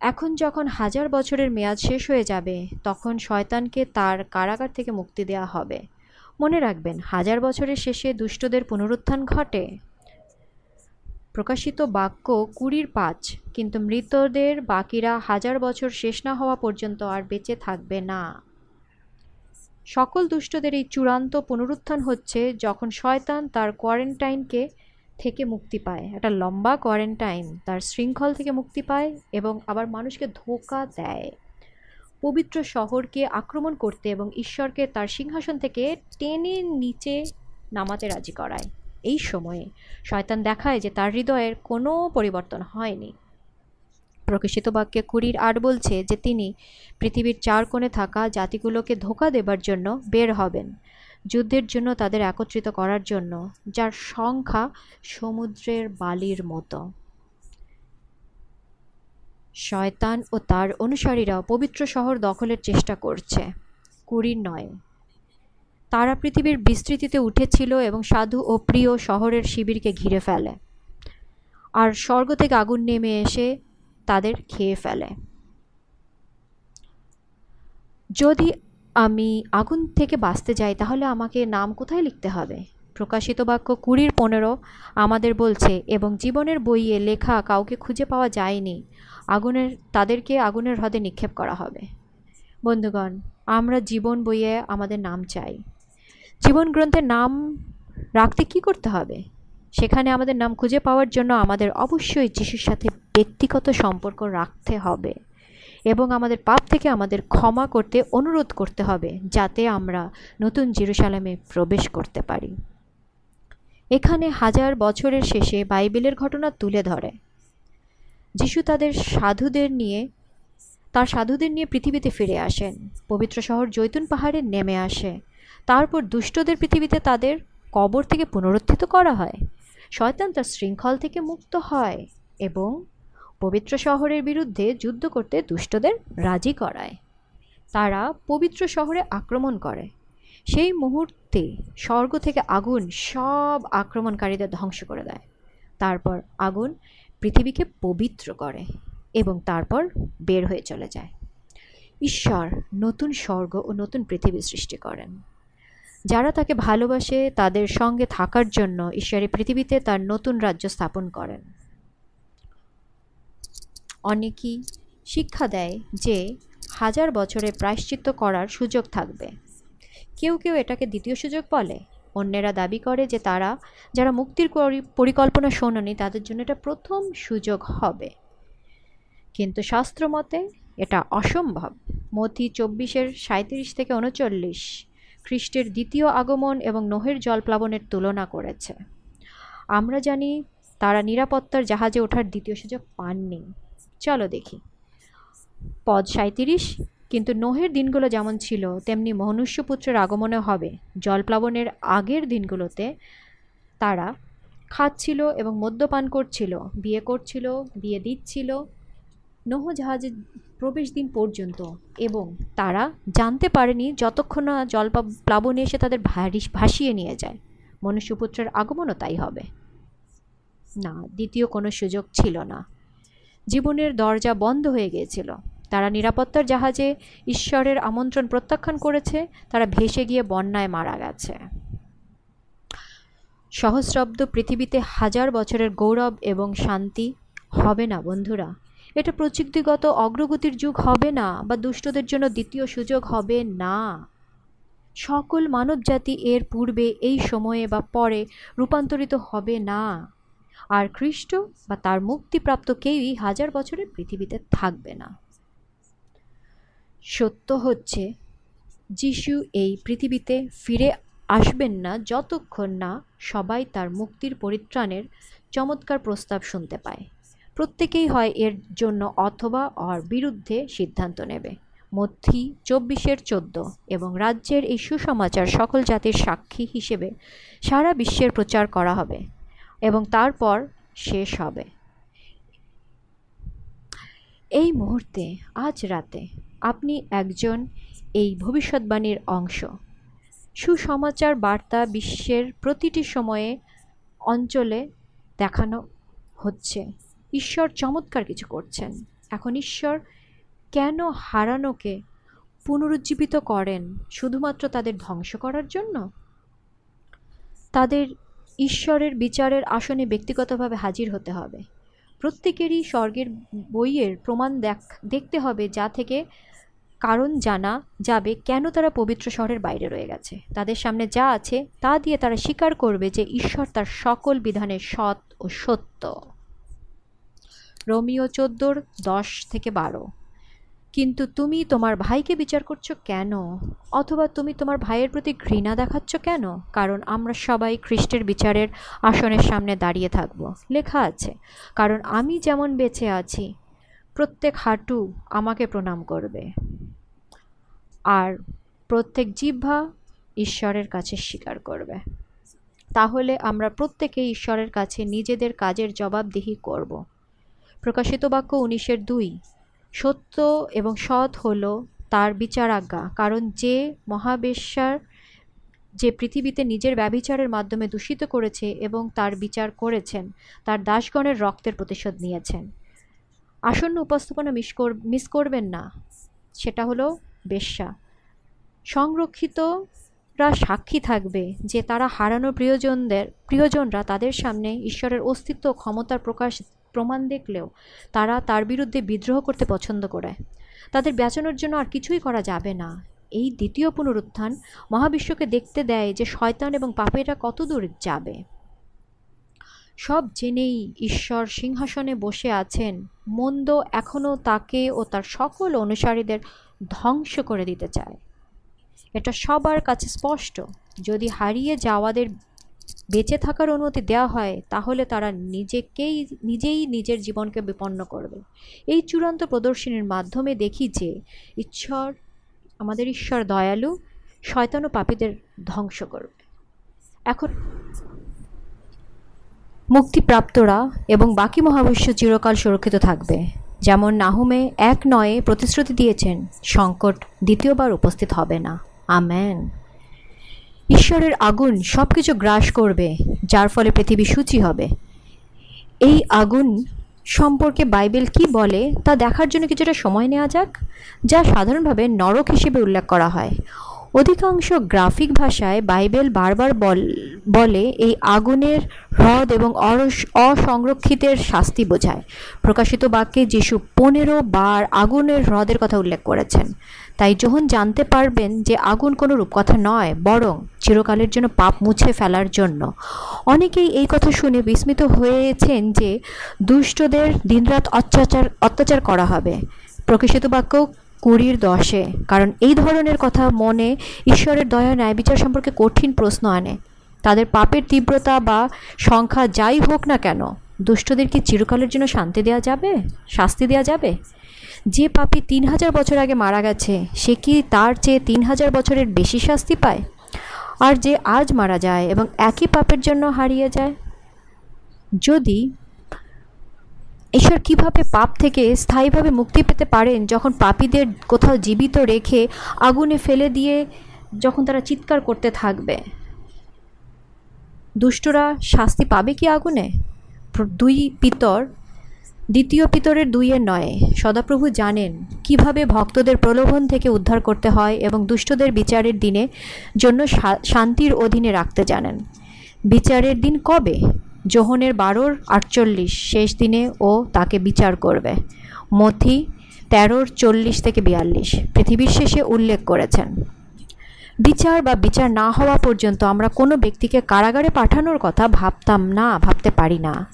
এখন যখন হাজার বছরের মেয়াদ শেষ হয়ে যাবে, তখন শয়তানকে তার কারাগার থেকে মুক্তি দেওয়া হবে। মনে রাখবেন, হাজার বছরের শেষে দুষ্টদের পুনরুত্থান ঘটে। প্রকাশিত বাক্য কুড়ির পাঁচ। কিন্তু মৃতদের বাকিরা হাজার বছর শেষ না হওয়া পর্যন্ত আর বেঁচে থাকবে না। সকল দুষ্টদের এই চূড়ান্ত পুনরুত্থান হচ্ছে যখন শয়তান তার কোয়ারেন্টাইনকে থেকে মুক্তি পায়। একটা লম্বা কোয়ারেন্টাইন তার শৃঙ্খল থেকে মুক্তি পায় এবং আবার মানুষকে ধোকা দেয়। পবিত্র শহরকে আক্রমণ করতে এবং ঈশ্বরকে তার সিংহাসন থেকে টেনে নিচে নামাতে রাজি করায়। এই সময়ে শয়তান দেখায় যে তার হৃদয়ের কোনো পরিবর্তন হয়নি। প্রকাশিত বাক্যে কুড়ির আট বলছে যে তিনি পৃথিবীর চার কোণে থাকা জাতিগুলোকে ধোকা দেবার জন্য বের হবেন, যুদ্ধের জন্য তাদের একত্রিত করার জন্য, যার সংখ্যা সমুদ্রের বালির মতো। শয়তান ও তার অনুসারীরা পবিত্র শহর দখলের চেষ্টা করছে। কুড়ির নয়। তারা পৃথিবীর বিস্তৃতিতে উঠেছিল এবং সাধু ও প্রিয় শহরের শিবিরকে ঘিরে ফেলে। আর স্বর্গ থেকে আগুন নেমে এসে তাদের খেয়ে ফেলে। যদি আমি আগুন থেকে বাঁচতে যাই, তাহলে আমাকে নাম কোথায় লিখতে হবে? প্রকাশিত বাক্য কুড়ির পনেরো আমাদের বলছে, এবং জীবনের বইয়ে লেখা কাউকে খুঁজে পাওয়া যায়নি। আগুনের, তাদেরকে আগুনের হ্রদে নিক্ষেপ করা হবে। বন্ধুগণ, আমরা জীবন বইয়ে আমাদের নাম চাই। জীবন গ্রন্থের নাম রাখতে কি করতে হবে? সেখানে আমাদের নাম খুঁজে পাওয়ার জন্য আমাদের অবশ্যই যিশুর সাথে ব্যক্তিগত সম্পর্ক রাখতে হবে এবং আমাদের পাপ থেকে আমাদের ক্ষমা করতে অনুরোধ করতে হবে যাতে আমরা নতুন জেরুসালামে প্রবেশ করতে পারি। এখানে হাজার বছরের শেষে বাইবেলের ঘটনা তুলে ধরে। যিশু তাদের সাধুদের নিয়ে, তার সাধুদের নিয়ে পৃথিবীতে ফিরে আসেন। পবিত্র শহর জৈতুন পাহাড়ে নেমে আসে। তারপর দুষ্টদের পৃথিবীতে তাদের কবর থেকে পুনরুত্থিত করা হয়। শয়তান তার শৃঙ্খল থেকে মুক্ত হয় এবং পবিত্র শহরের বিরুদ্ধে যুদ্ধ করতে দুষ্টদের রাজি করায়। তারা পবিত্র শহরে আক্রমণ করে। সেই মুহূর্তে স্বর্গ থেকে আগুন সব আক্রমণকারীদের ধ্বংস করে দেয়। তারপর আগুন পৃথিবীকে পবিত্র করে এবং তারপর বের হয়ে চলে যায়। ঈশ্বর নতুন স্বর্গ ও নতুন পৃথিবী সৃষ্টি করেন। যারা তাকে ভালোবাসে, তাদের সঙ্গে থাকার জন্য ঈশ্বরের পৃথিবীতে তার নতুন রাজ্য স্থাপন করেন। অনেকেই শিক্ষা দেয় যে হাজার বছরে প্রায়শ্চিত্ত করার সুযোগ থাকবে। কেউ কেউ এটাকে দ্বিতীয় সুযোগ বলে। অন্যেরা দাবি করে যে তারা, যারা মুক্তির পরিকল্পনা শোনেনি, তাদের জন্য এটা প্রথম সুযোগ হবে। কিন্তু শাস্ত্র মতে এটা অসম্ভব। মতি চব্বিশের সাঁত্রিশ থেকে উনচল্লিশ খ্রিস্টের দ্বিতীয় আগমন এবং নোহের জলপ্লাবনের তুলনা করেছে। আমরা জানি তারা নিরাপত্তার জাহাজে ওঠার দ্বিতীয় সুযোগ পাননি। চলো দেখি। পদ সাঁত্রিশ কিন্তু নোহের দিনগুলো যেমন ছিল, তেমনি মনুষ্যপুত্রের আগমনে হবে। জলপ্লাবনের আগের দিনগুলোতে তারা খাচ্ছিল এবং মদ্যপান করছিল, বিয়ে করছিল, বিয়ে দিচ্ছিল। নৌহ জাহাজের প্রবেশ দিন পর্যন্ত এবং তারা জানতে পারেনি যতক্ষণ না জল প্লাবনে এসে তাদের ভাসিয়ে নিয়ে যায়। মনুষ্যপুত্রের আগমনও তাই হবে। না, দ্বিতীয় কোনো সুযোগ ছিল না। জীবনের দরজা বন্ধ হয়ে গিয়েছিল। তারা নিরাপত্তার জাহাজে ঈশ্বরের আমন্ত্রণ প্রত্যাখ্যান করেছে। তারা ভেসে গিয়ে বন্যায় মারা গেছে। সহস্রব্দ পৃথিবীতে হাজার বছরের গৌরব এবং শান্তি হবে না, বন্ধুরা। এটা প্রযুক্তিগত অগ্রগতির যুগ হবে না বা দুষ্টদের জন্য দ্বিতীয় সুযোগ হবে না। সকল মানবজাতি এর পূর্বে এই সময়ে বা পরে রূপান্তরিত হবে না। আর খ্রিস্ট বা তার মুক্তিপ্রাপ্ত কেউই হাজার বছরের পৃথিবীতে থাকবে না। সত্য হচ্ছে, যিশু এই পৃথিবীতে ফিরে আসবেন না যতক্ষণ না সবাই তার মুক্তির পরিত্রাণের চমৎকার প্রস্তাব শুনতে পায়। প্রত্যেকেই হয় এর জন্য অথবা অর বিরুদ্ধে সিদ্ধান্ত নেবে। মধ্যি চব্বিশের চোদ্দ এবং রাজ্যের এই সুসমাচার সকল জাতির সাক্ষী হিসেবে সারা বিশ্বের প্রচার করা হবে এবং তারপর শেষ হবে। এই মুহূর্তে, আজ রাতে, আপনি একজন এই ভবিষ্যৎবাণীর অংশ। সুসমাচার বার্তা বিশ্বের প্রতিটি সময়ে অঞ্চলে দেখানো হচ্ছে। ঈশ্বর চমৎকার কিছু করছেন। এখন ঈশ্বর কেন হারানোকে পুনরুজ্জীবিত করেন শুধুমাত্র তাদের ধ্বংস করার জন্য? তাদের ঈশ্বরের বিচারের আসনে ব্যক্তিগতভাবে হাজির হতে হবে। প্রত্যেকেরই স্বর্গের বইয়ের প্রমাণ দেখ, দেখতে হবে যা থেকে কারণ জানা যাবে কেন তারা পবিত্র শহরের বাইরে রয়ে গেছে। তাদের সামনে যা আছে তা দিয়ে তারা স্বীকার করবে যে ঈশ্বর তার সকল বিধানের সৎ ও সত্য। রোমিও চোদ্দোর দশ থেকে বারো। কিন্তু তুমি তোমার ভাইকে বিচার করছ কেন? অথবা তুমি তোমার ভাইয়ের প্রতি ঘৃণা দেখাচ্ছ কেন? কারণ আমরা সবাই খ্রিস্টের বিচারের আসনের সামনে দাঁড়িয়ে থাকব। লেখা আছে, কারণ আমি যেমন বেঁচে আছি, প্রত্যেক হাঁটু আমাকে প্রণাম করবে। আর প্রত্যেক জিহ্বা ঈশ্বরের কাছে স্বীকার করবে। তাহলে আমরা প্রত্যেকে ঈশ্বরের কাছে নিজেদের কাজের জবাবদিহি করব। প্রকাশিত বাক্য উনিশের দুই। সত্য এবং সৎ হল তার বিচারাজ্ঞা, কারণ যে মহাবেশ্যার, যে পৃথিবীতে নিজের ব্যবিচারের মাধ্যমে দূষিত করেছে এবং তার বিচার করেছেন, তার দাসগণের রক্তের প্রতিশোধ নিয়েছেন। আসন্ন উপস্থাপনা মিস কর, মিস করবেন না। সেটা হলো বেশ্যা। সংরক্ষিতরা সাক্ষী থাকবে যে তারা হারানো প্রিয়জনদের, প্রিয়জনরা তাদের সামনে ঈশ্বরের অস্তিত্ব ক্ষমতার প্রকাশ প্রমাণ দেখলেও তারা তার বিরুদ্ধে বিদ্রোহ করতে পছন্দ করে। তাদের বেচানোর জন্য আর কিছুই করা যাবে না। এই দ্বিতীয় পুনরুত্থান মহাবিশ্বকে দেখতে দেয় যে শয়তান এবং পাপেরা কত দূর যাবে। সব জেনেই ঈশ্বর সিংহাসনে বসে আছেন। মন্দ এখনও তাকে ও তার সকল অনুসারীদের ধ্বংস করে দিতে চায়। এটা সবার কাছে স্পষ্ট। যদি হারিয়ে যাওয়াদের বেঁচে থাকার অনুমতি দেওয়া হয়, তাহলে তারা নিজেকেই, নিজেই নিজের জীবনকে বিপন্ন করবে। এই চূড়ান্ত প্রদর্শনীর মাধ্যমে দেখি যে ঈশ্বর, আমাদের ঈশ্বর দয়ালু শয়তান ও পাপীদের ধ্বংস করবে। এখন মুক্তিপ্রাপ্তরা এবং বাকি মহাবিশ্ব চিরকাল সুরক্ষিত থাকবে। যেমন নাহুমে এক নয়ে প্রতিশ্রুতি দিয়েছেন, সংকট দ্বিতীয়বার উপস্থিত হবে না। আমেন। ঈশ্বরের আগুন সব কিছু গ্রাস করবে, যার ফলে পৃথিবী সূচি হবে। এই আগুন সম্পর্কে বাইবেল কি বলে তা দেখার জন্য কিছুটা সময় নেওয়া যাক, যা সাধারণভাবে নরক হিসেবে উল্লেখ করা হয়। অধিকাংশ গ্রাফিক ভাষায় বাইবেল বারবার বল এই আগুনের হ্রদ এবং অসংরক্ষিতের শাস্তি বোঝায়। প্রকাশিত বাক্যে যিশু পনেরো বার আগুনের হ্রদের কথা উল্লেখ করেছেন। তাই যখন জানতে পারবেন যে আগুন কোনো রূপকথা নয়, বরং চিরকালের জন্য পাপ মুছে ফেলার জন্য। অনেকেই এই কথা শুনে বিস্মিত হয়েছেন যে দুষ্টদের দিনরাত অত্যাচার অত্যাচার করা হবে। প্রকাশিত বাক্য কুড়ির দশে। কারণ এই ধরনের কথা মনে ঈশ্বরের দয়া ন্যায় বিচার সম্পর্কে কঠিন প্রশ্ন আনে। তাদের পাপের তীব্রতা বা সংখ্যা যাই হোক না কেন, দুষ্টদের কি চিরকালের জন্য শান্তি দেওয়া যাবে? শাস্তি দেওয়া যাবে? যে পাপি তিন হাজার বছর আগে মারা গেছে, সে কি তার চেয়ে তিন হাজার বছরের বেশি শাস্তি পায়? আর যে আজ মারা যায় এবং একই পাপের জন্য হারিয়ে যায়? যদি ঈশ্বর কীভাবে পাপ থেকে স্থায়ীভাবে মুক্তি পেতে পারেন? যখন পাপীদের কোথাও জীবিত রেখে আগুনে ফেলে দিয়ে যখন তারা চিৎকার করতে থাকবে, দুষ্টরা শাস্তি পাবে কি আগুনে? দুই পিতর, দ্বিতীয় পিতরের দুইয়ের নয়। সদাপ্রভু জানেন কীভাবে ভক্তদের প্রলোভন থেকে উদ্ধার করতে হয় এবং দুষ্টদের বিচারের দিনে জন্য শান্তির অধীনে রাখতে জানেন। বিচারের দিন কবে? যোহনের বারোর আটচল্লিশ, শেষ দিনে ও তাকে বিচার করবে। মথি, তেরোর চল্লিশ থেকে বিয়াল্লিশ, পৃথিবীর শেষে উল্লেখ করেছেন। বিচার বা বিচার না হওয়া পর্যন্ত আমরা কোনো ব্যক্তিকে কারাগারে পাঠানোর কথা ভাবতাম না, ভাবতে পারি না।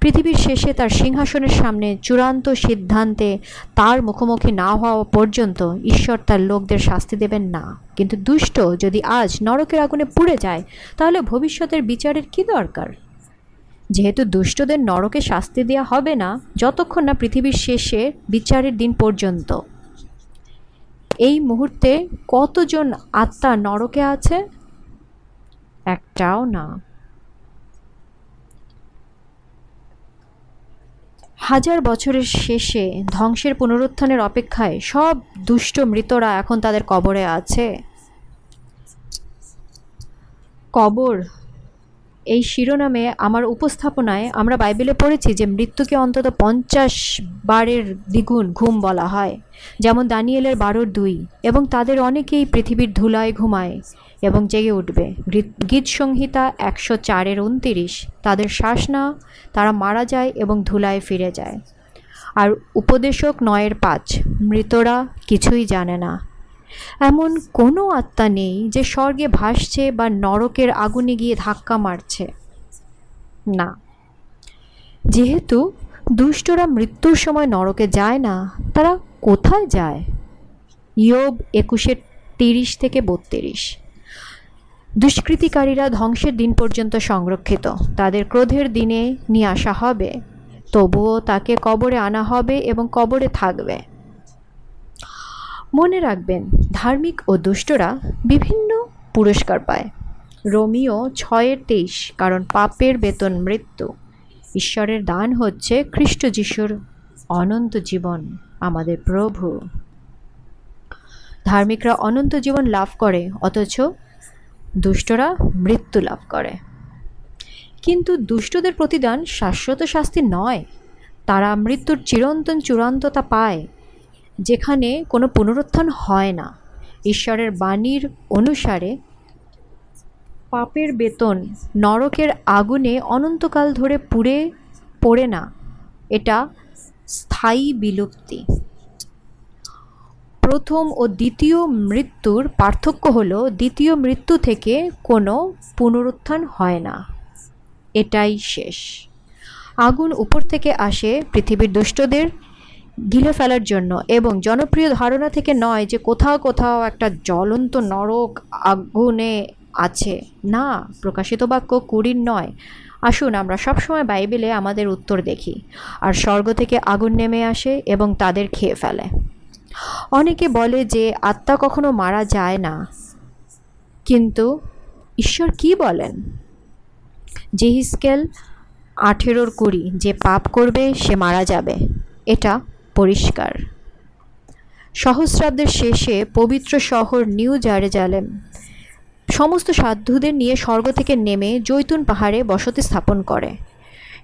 পৃথিবীর শেষে তার সিংহাসনের সামনে চূড়ান্ত সিদ্ধান্তে তার মুখোমুখি না হওয়া পর্যন্ত ঈশ্বর তার লোকদের শাস্তি দেবেন না। কিন্তু দুষ্ট যদি আজ নরকের আগুনে পুড়ে যায়, তাহলে ভবিষ্যতের বিচারের কী দরকার? যেহেতু দুষ্টদের নরকে শাস্তি দেওয়া হবে না, যতক্ষণ না পৃথিবীর শেষে বিচারের দিন পর্যন্ত। এই মুহূর্তে কতজন আত্মা নরকে আছে? একটাও না। হাজার বছরের শেষে ধ্বংসের পুনরুত্থানের অপেক্ষায় সব দুষ্ট মৃতরা এখন তাদের কবরে আছে। কবর এই শিরোনামে আমার উপস্থাপনায় আমরা বাইবেলে পড়েছি যে মৃত্যুকে অন্তত পঞ্চাশ বারের দ্বিগুণ ঘুম বলা হয়, যেমন দানিয়েলের বারোর দুই, এবং তাদের অনেকেই পৃথিবীর ধুলায় ঘুমায় এবং জেগে উঠবে। গীত- সংহিতা একশো চারের উনতিরিশ, তাদের শ্বাস না, তারা মারা যায় এবং ধুলায় ফিরে যায়। আর উপদেশক নয়ের পাঁচ, মৃতরা কিছুই জানে না। এমন কোনো আত্মা নেই যে স্বর্গে ভাসছে বা নরকের আগুনে গিয়ে ধাক্কা মারছে। না। যেহেতু দুষ্টরা মৃত্যুর সময় নরকে যায় না, তারা কোথায় যায়? ইয়োব একুশের তিরিশ থেকে বত্রিশ। দুষ্কৃতিকারীরা ধ্বংসের দিন পর্যন্ত সংরক্ষিত। তাদের ক্রোধের দিনে নিয়ে আসা হবে। তবুও তাকে কবরে আনা হবে এবং কবরে থাকবে। মনে রাখবেন, ধার্মিক ও দুষ্টরা বিভিন্ন পুরস্কার পায়। রোমিও ছয়ের তেইশ, কারণ পাপের বেতন মৃত্যু। ঈশ্বরের দান হচ্ছে খ্রিস্ট যিশুর অনন্ত জীবন, আমাদের প্রভু। ধার্মিকরা অনন্ত জীবন লাভ করে, অথচ দুষ্টরা মৃত্যু লাভ করে। কিন্তু দুষ্টদের প্রতিদান শাশ্বত শাস্তি নয়। তারা মৃত্যুর চিরন্তন চূড়ান্ততা পায়। যেখানে কোনো পুনরুত্থান হয় না। ঈশ্বরের বাণীর অনুসারে পাপের বেতন নরকের আগুনে অনন্তকাল ধরে পুড়ে, পড়ে না। এটা স্থায়ী বিলুপ্তি। প্রথম ও দ্বিতীয় মৃত্যুর পার্থক্য হল, দ্বিতীয় মৃত্যু থেকে কোনো পুনরুত্থান হয় না। এটাই শেষ। আগুন উপর থেকে আসে পৃথিবীর দুষ্টদের গিলে ফেলার জন্য এবং জনপ্রিয় ধারণা থেকে নয় যে কোথাও কোথাও একটা জ্বলন্ত নরক আগুনে আছে। না, প্রকাশিত বাক্য কুড়ির নয়। আসুন আমরা সবসময় বাইবেলে আমাদের উত্তর দেখি আর স্বর্গ থেকে আগুন নেমে আসে এবং তাদের খেয়ে ফেলে। অনেকে বলে যে আত্মা কখনো মারা যায় না। কিন্তু ঈশ্বর কি বলেন? জেহিস্কেল আঠেরোর কুড়ি, যে পাপ করবে সে মারা যাবে। এটা পরিষ্কার। সহস্রাব্দের শেষে পবিত্র শহর নিউ জারেজালেম। সমস্ত সাধুদের নিয়ে স্বর্গ থেকে নেমে জৈতুন পাহাড়ে বসতি স্থাপন করে।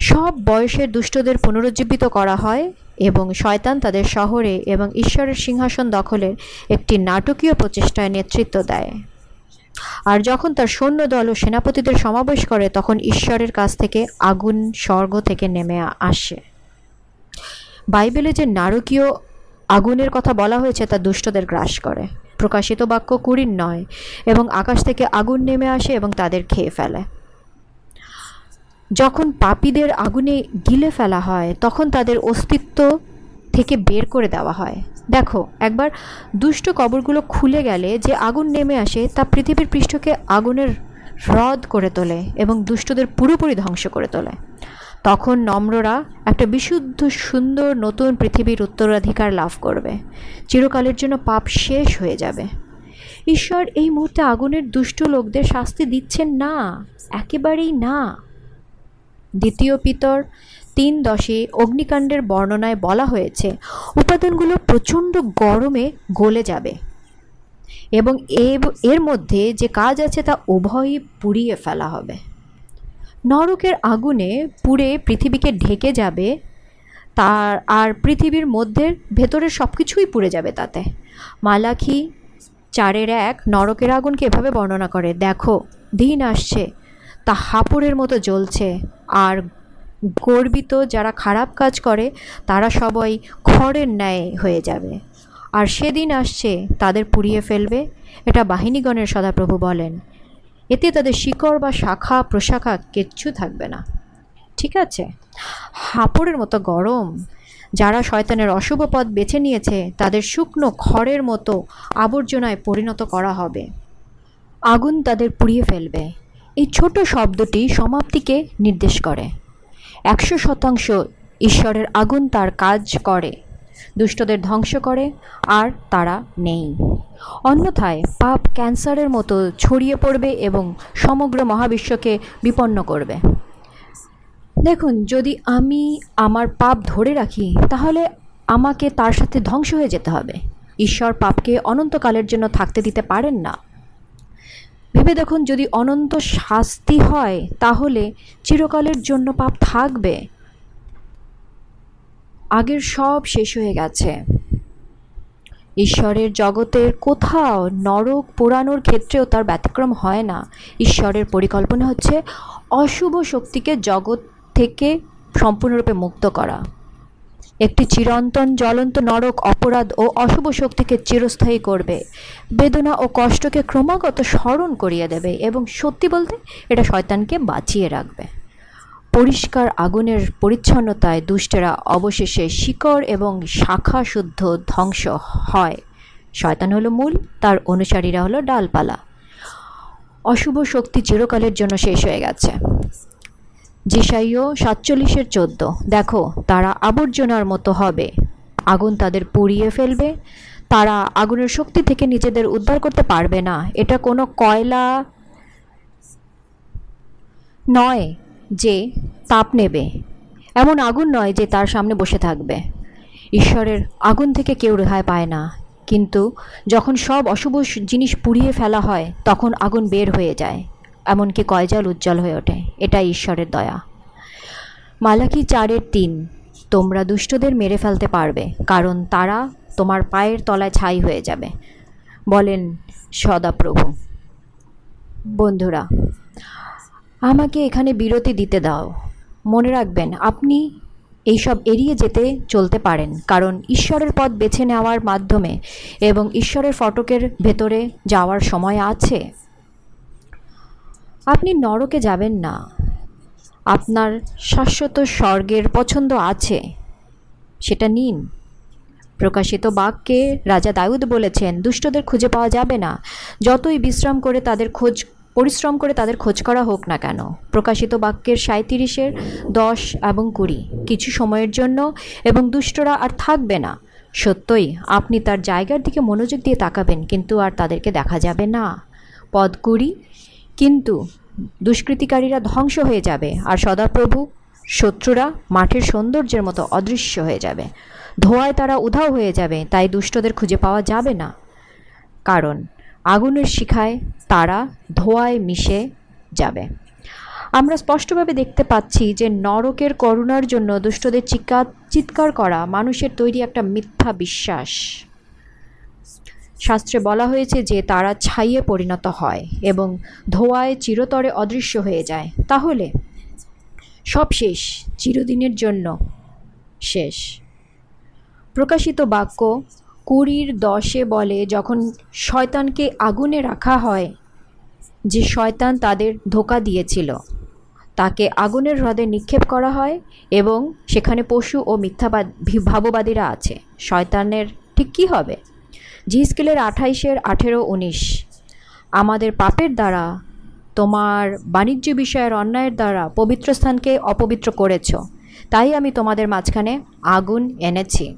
সব বয়সের দুষ্টদের পুনরুজ্জীবিত করা হয় এবং শয়তান তাদের শহরে এবং ঈশ্বরের সিংহাসন দখলের একটি নাটকীয় প্রচেষ্টায় নেতৃত্ব দেয়। আর যখন তার সৈন্যদল ও সেনাপতিদের সমাবেশ করে, তখন ঈশ্বরের কাছ থেকে আগুন স্বর্গ থেকে নেমে আসে। বাইবেলে যে নারকীয় আগুনের কথা বলা হয়েছে, তা দুষ্টদের গ্রাস করে। প্রকাশিত বাক্য কুড়ির নয়, এবং আকাশ থেকে আগুন নেমে আসে এবং তাদের খেয়ে ফেলে। যখন পাপীদের আগুনে গিলে ফেলা হয়, তখন তাদের অস্তিত্ব থেকে বের করে দেওয়া হয়। দেখো, একবার দুষ্ট কবরগুলো খুলে গেলে যে আগুন নেমে আসে, তা পৃথিবীর পৃষ্ঠকে আগুনের হ্রদ করে তোলে এবং দুষ্টদের পুরোপুরি ধ্বংস করে তোলে। তখন নম্ররা একটা বিশুদ্ধ, সুন্দর, নতুন পৃথিবীর উত্তরাধিকার লাভ করবে। চিরকালের জন্য পাপ শেষ হয়ে যাবে। ঈশ্বর এই মুহূর্তে আগুনের দুষ্ট লোকদের শাস্তি দিচ্ছেন না, একেবারেই না। দ্বিতীয় পিতর তিন দশে অগ্নিকাণ্ডের বর্ণনায় বলা হয়েছে, উপাদানগুলো প্রচণ্ড গরমে গলে যাবে এবং এর মধ্যে যে কাজ আছে তা উভয়ই পুড়িয়ে ফেলা হবে। নরকের আগুনে পুড়ে পৃথিবীকে ঢেকে যাবে, তার, আর পৃথিবীর মধ্যে ভেতরের সব কিছুই পুড়ে যাবে তাতে। মালাখি চারের এক নরকের আগুনকে এভাবে বর্ণনা করে, দেখো, দিন আসছে, তা হাপুরের মতো জ্বলছে, আর গর্বিত যারা খারাপ কাজ করে, তারা সবাই খড়ের ন্যায় হয়ে যাবে। আর সেদিন আসছে, তাদের পুড়িয়ে ফেলবে। এটা বাহিনীগণের সদাপ্রভু বলেন। এতে তাদের শিকড় বা শাখা, প্রশাখা কিচ্ছু থাকবে না। ঠিক আছে? হাঁপড়ের মতো গরম। যারা শয়তানের অশুভ পথ বেছে নিয়েছে, তাদের শুকনো খড়ের মতো আবর্জনায় পরিণত করা হবে। আগুন তাদের পুড়িয়ে ফেলবে। এই ছোট শব্দটি সমাপ্তিকে নির্দেশ করে। একশো শতাংশ ঈশ্বরের আগুন তার কাজ করে। দুষ্টদের ধ্বংস করে, আর তারা নেই। অন্যথায় পাপ ক্যান্সারের মতো ছড়িয়ে পড়বে এবং সমগ্র মহাবিশ্বকে বিপন্ন করবে। দেখুন, যদি আমি আমার পাপ ধরে রাখি, তাহলে আমাকে তার সাথে ধ্বংস হয়ে যেতে হবে। ঈশ্বর পাপকে অনন্তকালের জন্য থাকতে দিতে পারেন না। ভেবে দেখুন, যদি অনন্ত শাস্তি হয়, তাহলে চিরকালের জন্য পাপ থাকবে। আগের সব শেষ হয়ে গেছে। ঈশ্বরের জগতের কোথাও নরক পোড়ানোর ক্ষেত্রেও তার ব্যতিক্রম হয় না। ঈশ্বরের পরিকল্পনা হচ্ছে অশুভ শক্তিকে জগৎ থেকে সম্পূর্ণরূপে মুক্ত করা। একটি চিরন্তন জ্বলন্ত নরক অপরাধ ও অশুভ শক্তিকে চিরস্থায়ী করবে। বেদনা ও কষ্টকে ক্রমাগত স্মরণ করিয়ে দেবে এবং সত্যি বলতে এটা শয়তানকে বাঁচিয়ে রাখবে। পরিষ্কার আগুনের পরিচ্ছন্নতায় দুষ্টেরা অবশেষে শিকড় এবং শাখা শুদ্ধ ধ্বংস হয়। শয়তান হলো মূল, তার অনুসারীরা হলো ডালপালা। অশুভ শক্তি চিরকালের জন্য শেষ হয়ে গেছে। জিসাইও সাতচল্লিশের চোদ্দ। দেখো, তারা আবর্জনার মতো হবে। আগুন তাদের পুড়িয়ে ফেলবে। তারা আগুনের শক্তি থেকে নিজেদের উদ্ধার করতে পারবে না। এটা কোনো কয়লা নয়। যে তাপ নেবে। এমন আগুন নয় যে তার সামনে বসে থাকবে। ঈশ্বরের আগুন থেকে কেউ রেহাই পায় না। কিন্তু যখন সব অশুভ জিনিস পুড়িয়ে ফেলা হয়, তখন আগুন বের হয়ে যায়। এমনকি কয়জাল উজ্জ্বল হয়ে ওঠে। এটাই ঈশ্বরের দয়া। মালাকি চারের তিন, তোমরা দুষ্টদের মেরে ফেলতে পারবে, কারণ তারা তোমার পায়ের তলায় ছাই হয়ে যাবে। বলেন সদাপ্রভু। বন্ধুরা আমাকে এখানে বিরতি দিতে দাও। মনে রাখবেন, আপনি এইসব এড়িয়ে যেতে চলতে পারেন, কারণ ঈশ্বরের পথ বেছে নেওয়ার মাধ্যমে এবং ঈশ্বরের ফটকের ভেতরে যাওয়ার সময় আছে। আপনি নরকে যাবেন না। আপনার শাশ্বত স্বর্গের পছন্দ আছে। সেটা নিন। প্রকাশিত বাক্যে রাজা দাউদ বলেছেন, দুষ্টদের খুঁজে পাওয়া যাবে না। যতই বিশ্রাম করে তাদের খোঁজ পরিশ্রম করে তাদের খোঁজ করা হোক না কেন। প্রকাশিত বাক্যের সাঁত্রিশের দশ এবং কুড়ি। কিছু সময়ের জন্য এবং দুষ্টরা আর থাকবে না। সত্যই, আপনি তার জায়গার দিকে মনোযোগ দিয়ে তাকাবেন, কিন্তু আর তাদেরকে দেখা যাবে না। পদ কুড়ি। কিন্তু দুষ্কৃতিকারীরা ধ্বংস হয়ে যাবে, আর সদাপ্রভু শত্রুরা মাঠের সৌন্দর্যের মতো অদৃশ্য হয়ে যাবে। ধোঁয়ায় তারা উধাও হয়ে যাবে, তাই দুষ্টদের খুঁজে পাওয়া যাবে না। কারণ আগুনের শিখায় তারা ধোঁয়ায় মিশে যাবে। আমরা স্পষ্টভাবে দেখতে পাচ্ছি যে নরকের করুণার জন্য দুষ্টদের চিকা চিৎকার করা মানুষের তৈরি একটা মিথ্যা বিশ্বাস। শাস্ত্রে বলা হয়েছে যে তারা ছাইয়ে পরিণত হয় এবং ধোঁয়ায় চিরতরে অদৃশ্য হয়ে যায়। তাহলে সব শেষ, চিরদিনের জন্য শেষ। প্রকাশিত বাক্য কুড়ির দশে বলে, যখন শয়তানকে আগুনে রাখা হয়, যে শয়তান তাদের ধোকা দিয়েছিল, তাকে আগুনের হ্রদে নিক্ষেপ করা হয় এবং সেখানে পশু ও মিথ্যাবাদ ভাববাদীরা আছে। শয়তানের ঠিক কী হবে? জি স্কেলের আঠাইশের আঠেরো উনিশ। আমাদের পাপের দ্বারা, তোমার বাণিজ্য বিষয়ের অন্যায়ের দ্বারা পবিত্র স্থানকে অপবিত্র করেছ। তাই আমি তোমাদের মাঝখানে আগুন এনেছি।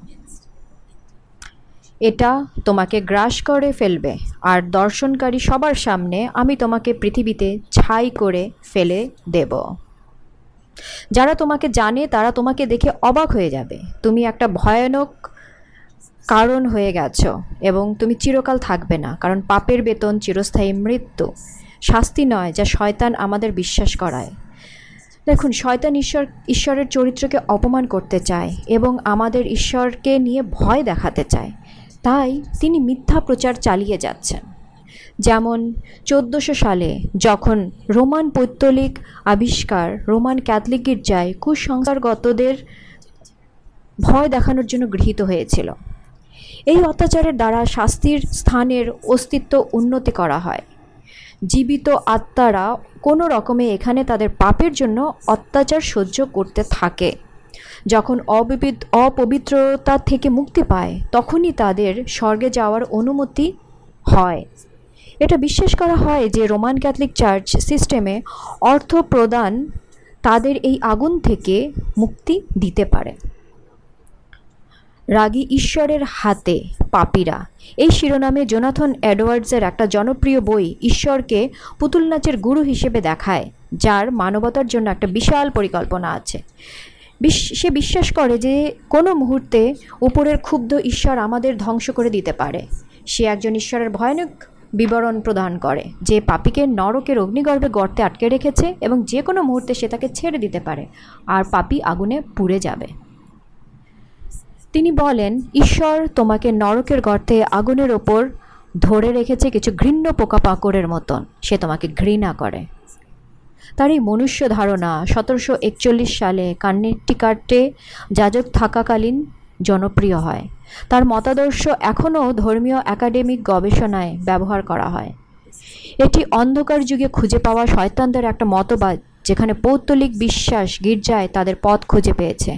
এটা তোমাকে গ্রাস করে ফেলবে, আর দর্শনকারী সবার সামনে আমি তোমাকে পৃথিবীতে ছাই করে ফেলে দেব। যারা তোমাকে জানে, তারা তোমাকে দেখে অবাক হয়ে যাবে। তুমি একটা ভয়ানক কারণ হয়ে গেছো, এবং তুমি চিরকাল থাকবে না, কারণ পাপের বেতন চিরস্থায়ী মৃত্যু। শাস্তি নয় যা শয়তান আমাদের বিশ্বাস করায়। দেখুন, শয়তান ঈশ্বর, ঈশ্বরের চরিত্রকে অপমান করতে চায়, এবং আমাদের ঈশ্বরকে নিয়ে ভয় দেখাতে চায়। তাই তিনি মিথ্যা প্রচার চালিয়ে যাচ্ছেন। যেমন চোদ্দোশো সালে যখন রোমান পৈত্তলিক আবিষ্কার রোমান ক্যাথলিক গির্জায় কুসংস্কারগতদের ভয় দেখানোর জন্য গৃহীত হয়েছিল। এই অত্যাচারের দ্বারা শাস্তির স্থানের অস্তিত্ব উন্নতি করা হয়। জীবিত আত্মারা কোনো রকমে এখানে তাদের পাপের জন্য অত্যাচার সহ্য করতে থাকে। যখন অবিবিদ অপবিত্রতা থেকে মুক্তি পায়, তখনই তাদের স্বর্গে যাওয়ার অনুমতি হয়। এটা বিশ্বাস করা হয় যে রোমান ক্যাথলিক চার্চ সিস্টেমে অর্থ প্রদান তাদের এই আগুন থেকে মুক্তি দিতে পারে। রাগী ঈশ্বরের হাতে পাপিরা। এই শিরোনামে জোনাথন এডওয়ার্ডসের একটা জনপ্রিয় বই ঈশ্বরকে পুতুল নাচের গুরু হিসেবে দেখায়, যার মানবতার জন্য একটা বিশাল পরিকল্পনা আছে। সে বিশ্বাস করে যে কোনো মুহূর্তে উপরের ক্ষুব্ধ ঈশ্বর আমাদের ধ্বংস করে দিতে পারে। সে একজন ঈশ্বরের ভয়ানক বিবরণ প্রদান করে, যে পাপীকে নরকের অগ্নিগর্ভে গর্তে আটকে রেখেছে এবং যে কোনো মুহূর্তে সে তাকে ছেড়ে দিতে পারে, আর পাপী আগুনে পুড়ে যাবে। তিনি বলেন, ঈশ্বর তোমাকে নরকের গর্তে আগুনের ওপর ধরে রেখেছে কিছু ঘৃণ্য পোকাপাকড়ের মতন। সে তোমাকে ঘৃণা করে। তার এই মনুষ্য ধারণা, সতেরোশো একচল্লিশ সালে কার্নেটিকাটে যাজক থাকাকালীন জনপ্রিয় হয়। তার মতাদর্শ এখনও ধর্মীয় একাডেমিক গবেষণায় ব্যবহার করা হয়। এটি অন্ধকার যুগে খুঁজে পাওয়া শয়তানদের একটা মতবাদ, যেখানে পৌত্তলিক বিশ্বাস গির্জায় তাদের পথ খুঁজে পেয়েছে।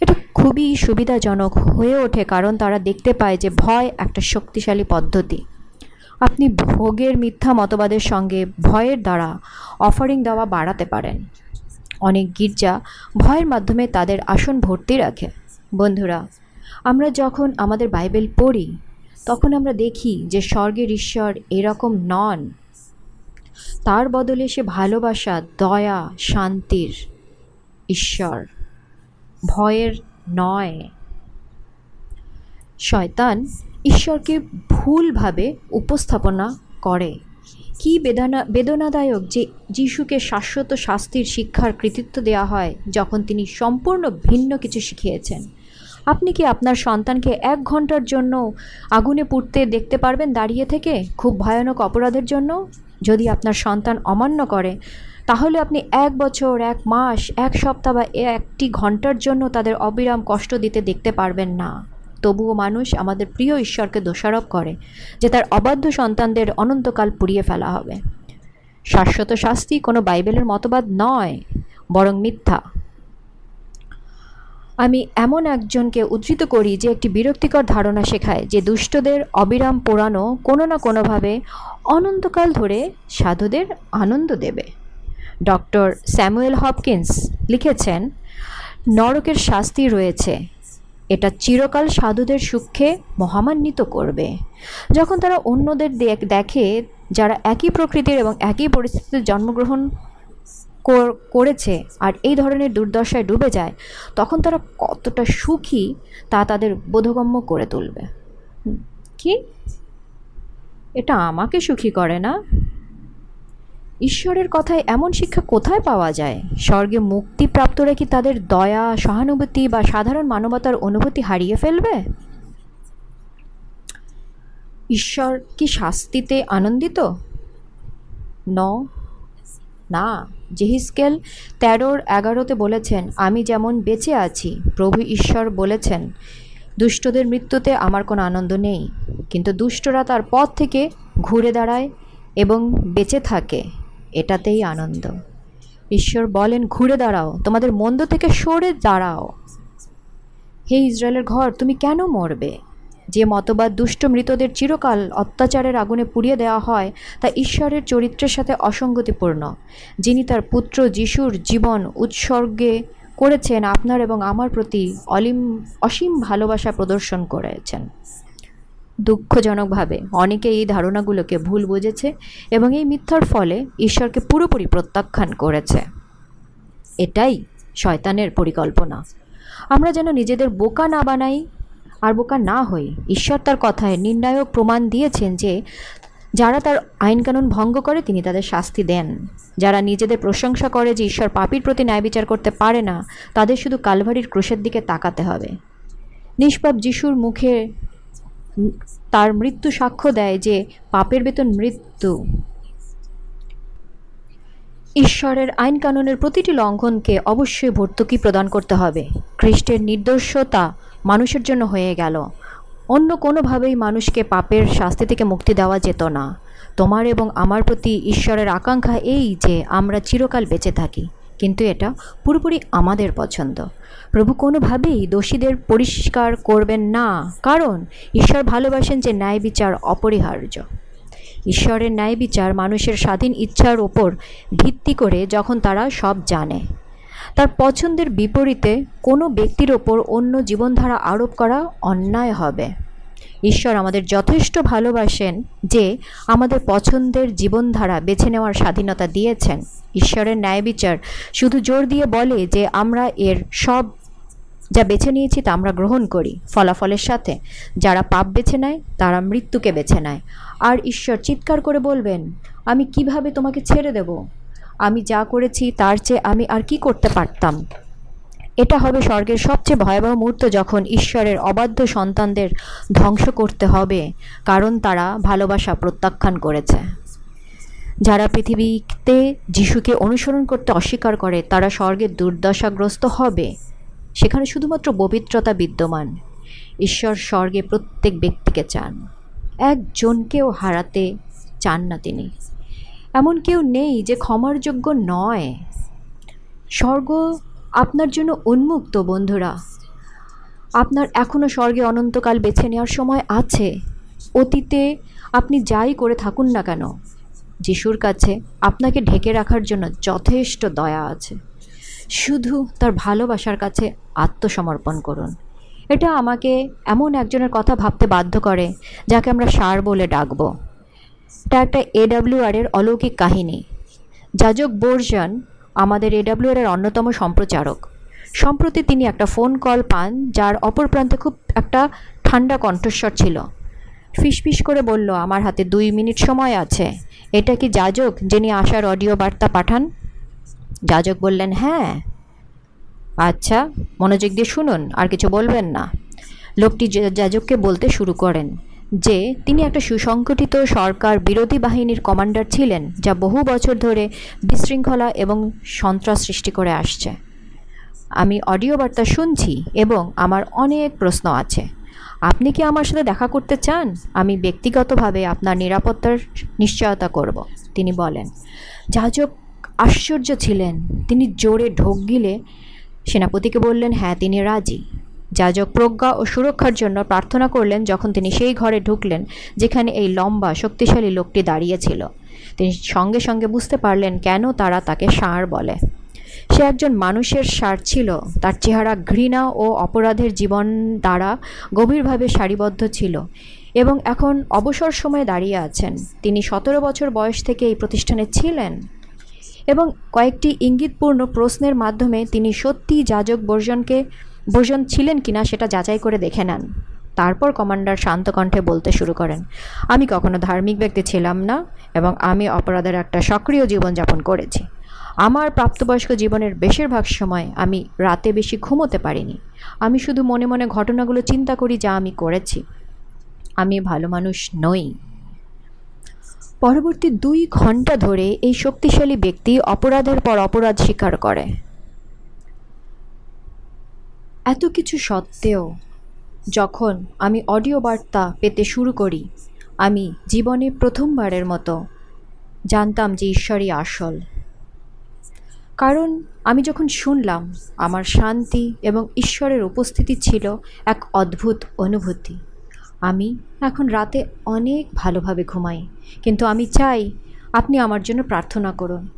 এটা খুবই সুবিধাজনক হয়ে ওঠে কারণ তারা দেখতে পায় যে ভয় একটা শক্তিশালী পদ্ধতি। আপনি ভোগের মিথ্যা মতবাদের সঙ্গে ভয়ের দ্বারা অফারিং দেওয়া বাড়াতে পারেন। অনেক গির্জা ভয়ের মাধ্যমে তাদের আসন ভর্তি রাখে। বন্ধুরা, আমরা যখন আমাদের বাইবেল পড়ি, তখন আমরা দেখি যে স্বর্গের ঈশ্বর এরকম নন। তার বদলে সে ভালোবাসা, দয়া, শান্তির ঈশ্বর। ভয়ের নয়। শয়তান ঈশ্বরকে ভুলভাবে উপস্থাপনা করে। কি বেদনা, বেদনাদায়ক যে যিশুকে শাশ্বত শাস্তির শিক্ষার কৃতিত্ব দেওয়া হয় যখন তিনি সম্পূর্ণ ভিন্ন কিছু শিখিয়েছেন। আপনি কি আপনার সন্তানকে এক ঘণ্টার জন্য আগুনে পুড়তে দেখতে পারবেন দাঁড়িয়ে থেকে খুব ভয়ানক অপরাধের জন্য? যদি আপনার সন্তান অমান্য করে, তাহলে আপনি এক বছর, এক মাস, এক সপ্তাহ বা একটি ঘণ্টার জন্য তাদের অবিরাম কষ্ট দিতে দেখতে পারবেন না। তবুও মানুষ আমাদের প্রিয় ঈশ্বরকে দোষারোপ করে যে তার অবাধ্য সন্তানদের অনন্তকাল পুড়িয়ে ফেলা হবে। শাশ্বত শাস্তি কোনো বাইবেলের মতবাদ নয়, বরং মিথ্যা। আমি এমন একজনকে উদ্ধৃত করি যে একটি বিরক্তিকর ধারণা শেখায় যে দুষ্টদের অবিরাম পোড়ানো কোনো না কোনোভাবে অনন্তকাল ধরে সাধুদের আনন্দ দেবে। ডক্টর স্যামুয়েল হপকিন্স লিখেছেন, নরকের শাস্তি রয়েছে এটা চিরকাল সাধুদের সুখে মহামান্বিত করবে। যখন তারা অন্যদের দেখ- যারা একই প্রকৃতির এবং একই পরিস্থিতিতে জন্মগ্রহণ কর- করেছে আর এই ধরনের দুর্দশায় ডুবে যায়, তখন তারা কতটা সুখী তা তাদের বোধগম্য করে তুলবে। কি? এটা আমাকে সুখী করে না? ঈশ্বরের কথায় এমন শিক্ষা কোথায় পাওয়া যায়? স্বর্গে মুক্তিপ্রাপ্তরা কি তাদের দয়া, সহানুভূতি বা সাধারণ মানবতার অনুভূতি হারিয়ে ফেলবে? ঈশ্বর কি শাস্তিতে আনন্দিত? ন, না। জেহিসকেল তেরোর এগারোতে বলেছেন, আমি যেমন বেঁচে আছি, প্রভু ঈশ্বর বলেছেন, দুষ্টদের মৃত্যুতে আমার কোনো আনন্দ নেই। কিন্তু দুষ্টরা তার পথ থেকে ঘুরে দাঁড়ায় এবং বেঁচে থাকে। এটাতেই আনন্দ। ঈশ্বর বলেন, ঘুরে দাঁড়াও, তোমাদের মন্দ থেকে সরে দাঁড়াও। হে ইসরায়েলের ঘর, তুমি কেন মরবে? যে মতবাদ দুষ্ট মৃতদের চিরকাল অত্যাচারের আগুনে পুড়িয়ে দেওয়া হয়, তা ঈশ্বরের চরিত্রের সাথে অসঙ্গতিপূর্ণ। যিনি তার পুত্র যিশুর জীবন উৎসর্গে করেছেন, আপনার এবং আমার প্রতি অলিম, অসীম ভালোবাসা প্রদর্শন করেছেন। দুঃখজনকভাবে অনেকে এই ধারণাগুলোকে ভুল বুঝেছে এবং এই মিথ্যার ফলে ঈশ্বরকে পুরোপুরি প্রত্যাখ্যান করেছে। এটাই শয়তানের পরিকল্পনা। আমরা যেন নিজেদের বোকা না বানাই আর বোকা না হই। ঈশ্বর তার কথায় নির্ণায়ক প্রমাণ দিয়েছেন যে যারা তার আইনকানুন ভঙ্গ করে, তিনি তাদের শাস্তি দেন। যারা নিজেদের প্রশংসা করে যে ঈশ্বর পাপির প্রতি ন্যায় বিচার করতে পারে না, তাদের শুধু কালভারির ক্রুশের দিকে তাকাতে হবে। নিষ্পাপ যিশুর মুখে তার মৃত্যু সাক্ষ্য দেয় যে পাপের বেতন মৃত্যু। ঈশ্বরের আইন কানুনের প্রতিটি লঙ্ঘনকে অবশ্যই ভর্তুকি প্রদান করতে হবে। খ্রিস্টের নির্দোষতা মানুষের জন্য হয়ে গেল। অন্য কোনোভাবেই মানুষকে পাপের শাস্তি থেকে মুক্তি দেওয়া যেত না। তোমার এবং আমার প্রতি ঈশ্বরের আকাঙ্ক্ষা এই যে আমরা চিরকাল বেঁচে থাকি। কিন্তু এটা পুরোপুরি আমাদের পছন্দ। প্রভু কোনোভাবেই দোষীদের পরিষ্কার করবেন না, কারণ ঈশ্বর ভালোবাসেন যে ন্যায় বিচার অপরিহার্য। ঈশ্বরের ন্যায় বিচার মানুষের স্বাধীন ইচ্ছার ওপর ভিত্তি করে যখন তারা সব জানে। তার পছন্দের বিপরীতে কোনো ব্যক্তির ওপর অন্য জীবনধারা আরোপ করা অন্যায় হবে। ঈশ্বর আমাদের যথেষ্ট ভালোবাসেন যে আমাদের পছন্দের জীবনধারা বেছে নেওয়ার স্বাধীনতা দিয়েছেন। ঈশ্বরের ন্যায় বিচার শুধু জোর দিয়ে বলে যে আমরা এর সব যা বেছে নিয়েছি তা আমরা গ্রহণ করি। ফলাফলের সাথে যারা পাপ বেছে নেয়, তারা মৃত্যুকে বেছে নেয়। আর ঈশ্বর চিৎকার করে বলবেন, আমি কীভাবে তোমাকে ছেড়ে দেব? আমি যা করেছি তার চেয়ে আমি আর কি করতে পারতাম? এটা হবে স্বর্গের সবচেয়ে ভয়াবহ মুহূর্ত যখন ঈশ্বরের অবাধ্য সন্তানদের ধ্বংস করতে হবে, কারণ তারা ভালোবাসা প্রত্যাখ্যান করেছে। যারা পৃথিবীতে যিশুকে অনুসরণ করতে অস্বীকার করে, তারা স্বর্গের দুর্দশাগ্রস্ত হবে। সেখানে শুধুমাত্র পবিত্রতা বিদ্যমান। ঈশ্বর স্বর্গে প্রত্যেক ব্যক্তিকে চান। একজনকেও হারাতে চান না তিনি। এমন কেউ নেই যে ক্ষমার যোগ্য নয়। স্বর্গ আপনার জন্য উন্মুক্ত, বন্ধুরা। আপনার এখনও স্বর্গে অনন্তকাল বেছে নেওয়ার সময় আছে। অতীতে আপনি যাই করে থাকুন না কেন, যিশুর কাছে আপনাকে ঢেকে রাখার জন্য যথেষ্ট দয়া আছে। শুধু তার ভালোবাসার কাছে আত্মসমর্পণ করুন। এটা আমাকে এমন একজনের কথা ভাবতে বাধ্য করে, যাকে আমরা সার বলে ডাকব। এটা একটা এডাব্লিউআর এর অলৌকিক কাহিনী। যাজক বোরজান আমাদের এডাব্লিউআর এর অন্যতম সম্প্রচারক। সম্প্রতি তিনি একটা ফোন কল পান, যার অপর প্রান্তে খুব একটা ঠান্ডা কণ্ঠস্বর ছিল। ফিসফিস করে বলল, আমার হাতে দুই মিনিট সময় আছে। এটা কি যাজক যিনি আসার অডিও বার্তা পাঠান? যাজক বললেন হ্যাঁ। আচ্ছা মনোযোগ দিয়ে শুনুন, আর কিছু বলবেন না। লোকটি যাজককে বলতে শুরু করেন। যে তিনি একটা সুসংগঠিত সরকার বিরোধী বাহিনীর কমান্ডার ছিলেন, যা বহু বছর ধরে বিশৃঙ্খলা এবং সন্ত্রাস সৃষ্টি করে আসছে। আমি অডিও বার্তা শুনছি এবং আমার অনেক প্রশ্ন আছে। আপনি কি আমার সাথে দেখা করতে চান? আমি ব্যক্তিগতভাবে আপনার নিরাপত্তার নিশ্চয়তা করব, তিনি বলেন। যাজক আশ্চর্য ছিলেন। তিনি জোরে ঢোক গিলে সেনাপতিকে বললেন হ্যাঁ তিনি রাজি। যাজক প্রজ্ঞা ও সুরক্ষার জন্য প্রার্থনা করলেন যখন তিনি সেই ঘরে ঢুকলেন, যেখানে এই লম্বা, শক্তিশালী লোকটি দাঁড়িয়েছিল তিনি সঙ্গে সঙ্গে বুঝতে পারলেন কেন তারা তাকে ষাঁড় বলে। সে একজন মানুষের সার ছিল। তার চেহারা ঘৃণা ও অপরাধের জীবন দ্বারা গভীরভাবে সারিবদ্ধ ছিল এবং এখন অবসর সময়ে দাঁড়িয়ে আছেন। তিনি সতেরো বছর বয়স থেকে এই প্রতিষ্ঠানে ছিলেন এবং কয়েকটি ইঙ্গিতপূর্ণ প্রশ্নের মাধ্যমে তিনি সত্যি যাজক বর্জনকে বর্জন ছিলেন কিনা সেটা যাচাই করে দেখে নেন। তারপর কমান্ডার শান্ত কণ্ঠে বলতে শুরু করেন, আমি কখনো ধার্মিক ব্যক্তি ছিলাম না এবং আমি অপরাধের একটা সক্রিয় জীবনযাপন করেছি। আমার প্রাপ্তবয়স্ক জীবনের বেশিরভাগ সময় আমি রাতে বেশি ঘুমোতে পারিনি। আমি শুধু মনে মনে ঘটনাগুলো চিন্তা করি যা আমি করেছি। আমি ভালো মানুষ নই। পরবর্তী দুই ঘণ্টা ধরে এই শক্তিশালী ব্যক্তি অপরাধের পর অপরাধ স্বীকার করে। এত কিছু সত্ত্বেও যখন আমি অডিও বার্তা পেতে শুরু করি, আমি জীবনে প্রথমবারের মতো জানতাম যে ঈশ্বরই আসল। কারণ আমি যখন শুনলাম, আমার শান্তি এবং ঈশ্বরের উপস্থিতি ছিল এক অদ্ভুত অনুভূতি। আমি এখন রাতে অনেক ভালোভাবে ঘুমাই, কিন্তু আমি চাই আপনি আমার জন্য প্রার্থনা করুন।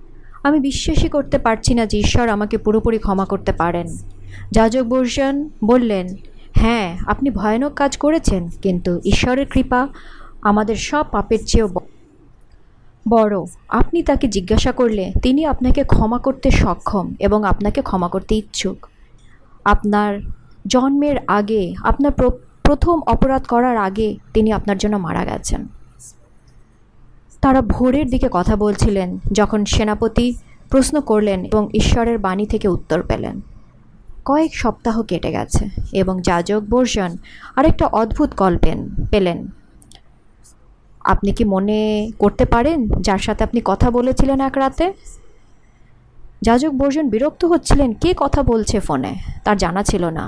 আমি বিশ্বাসই করতে পারছি না যে ঈশ্বর আমাকে পুরোপুরি ক্ষমা করতে পারেন। যাজক বর্ষণ বললেন হ্যাঁ আপনি ভয়ানক কাজ করেছেন, কিন্তু ঈশ্বরের কৃপা আমাদের সব পাপের চেয়েও বড়, আপনি তাকে জিজ্ঞাসা করলে তিনি আপনাকে ক্ষমা করতে সক্ষম এবং আপনাকে ক্ষমা করতে ইচ্ছুক। আপনার জন্মের আগে, আপনার প্রথম অপরাধ করার আগে তিনি আপনার জন্য মারা গেছেন। তারা ভোরের দিকে কথা বলছিলেন, যখন সেনাপতি প্রশ্ন করলেন এবং ঈশ্বরের বাণী থেকে উত্তর পেলেন। কয়েক সপ্তাহ কেটে গেছে এবং যাজক বর্ষণ আরেকটা অদ্ভুত কল্পেন পেলেন। আপনি কি মনে করতে পারেন যার সাথে আপনি কথা বলেছিলেন এক রাতে? যাজক বর্জন বিরক্ত হচ্ছিলেন, কে কথা বলছে ফোনে? তার জানা ছিল না।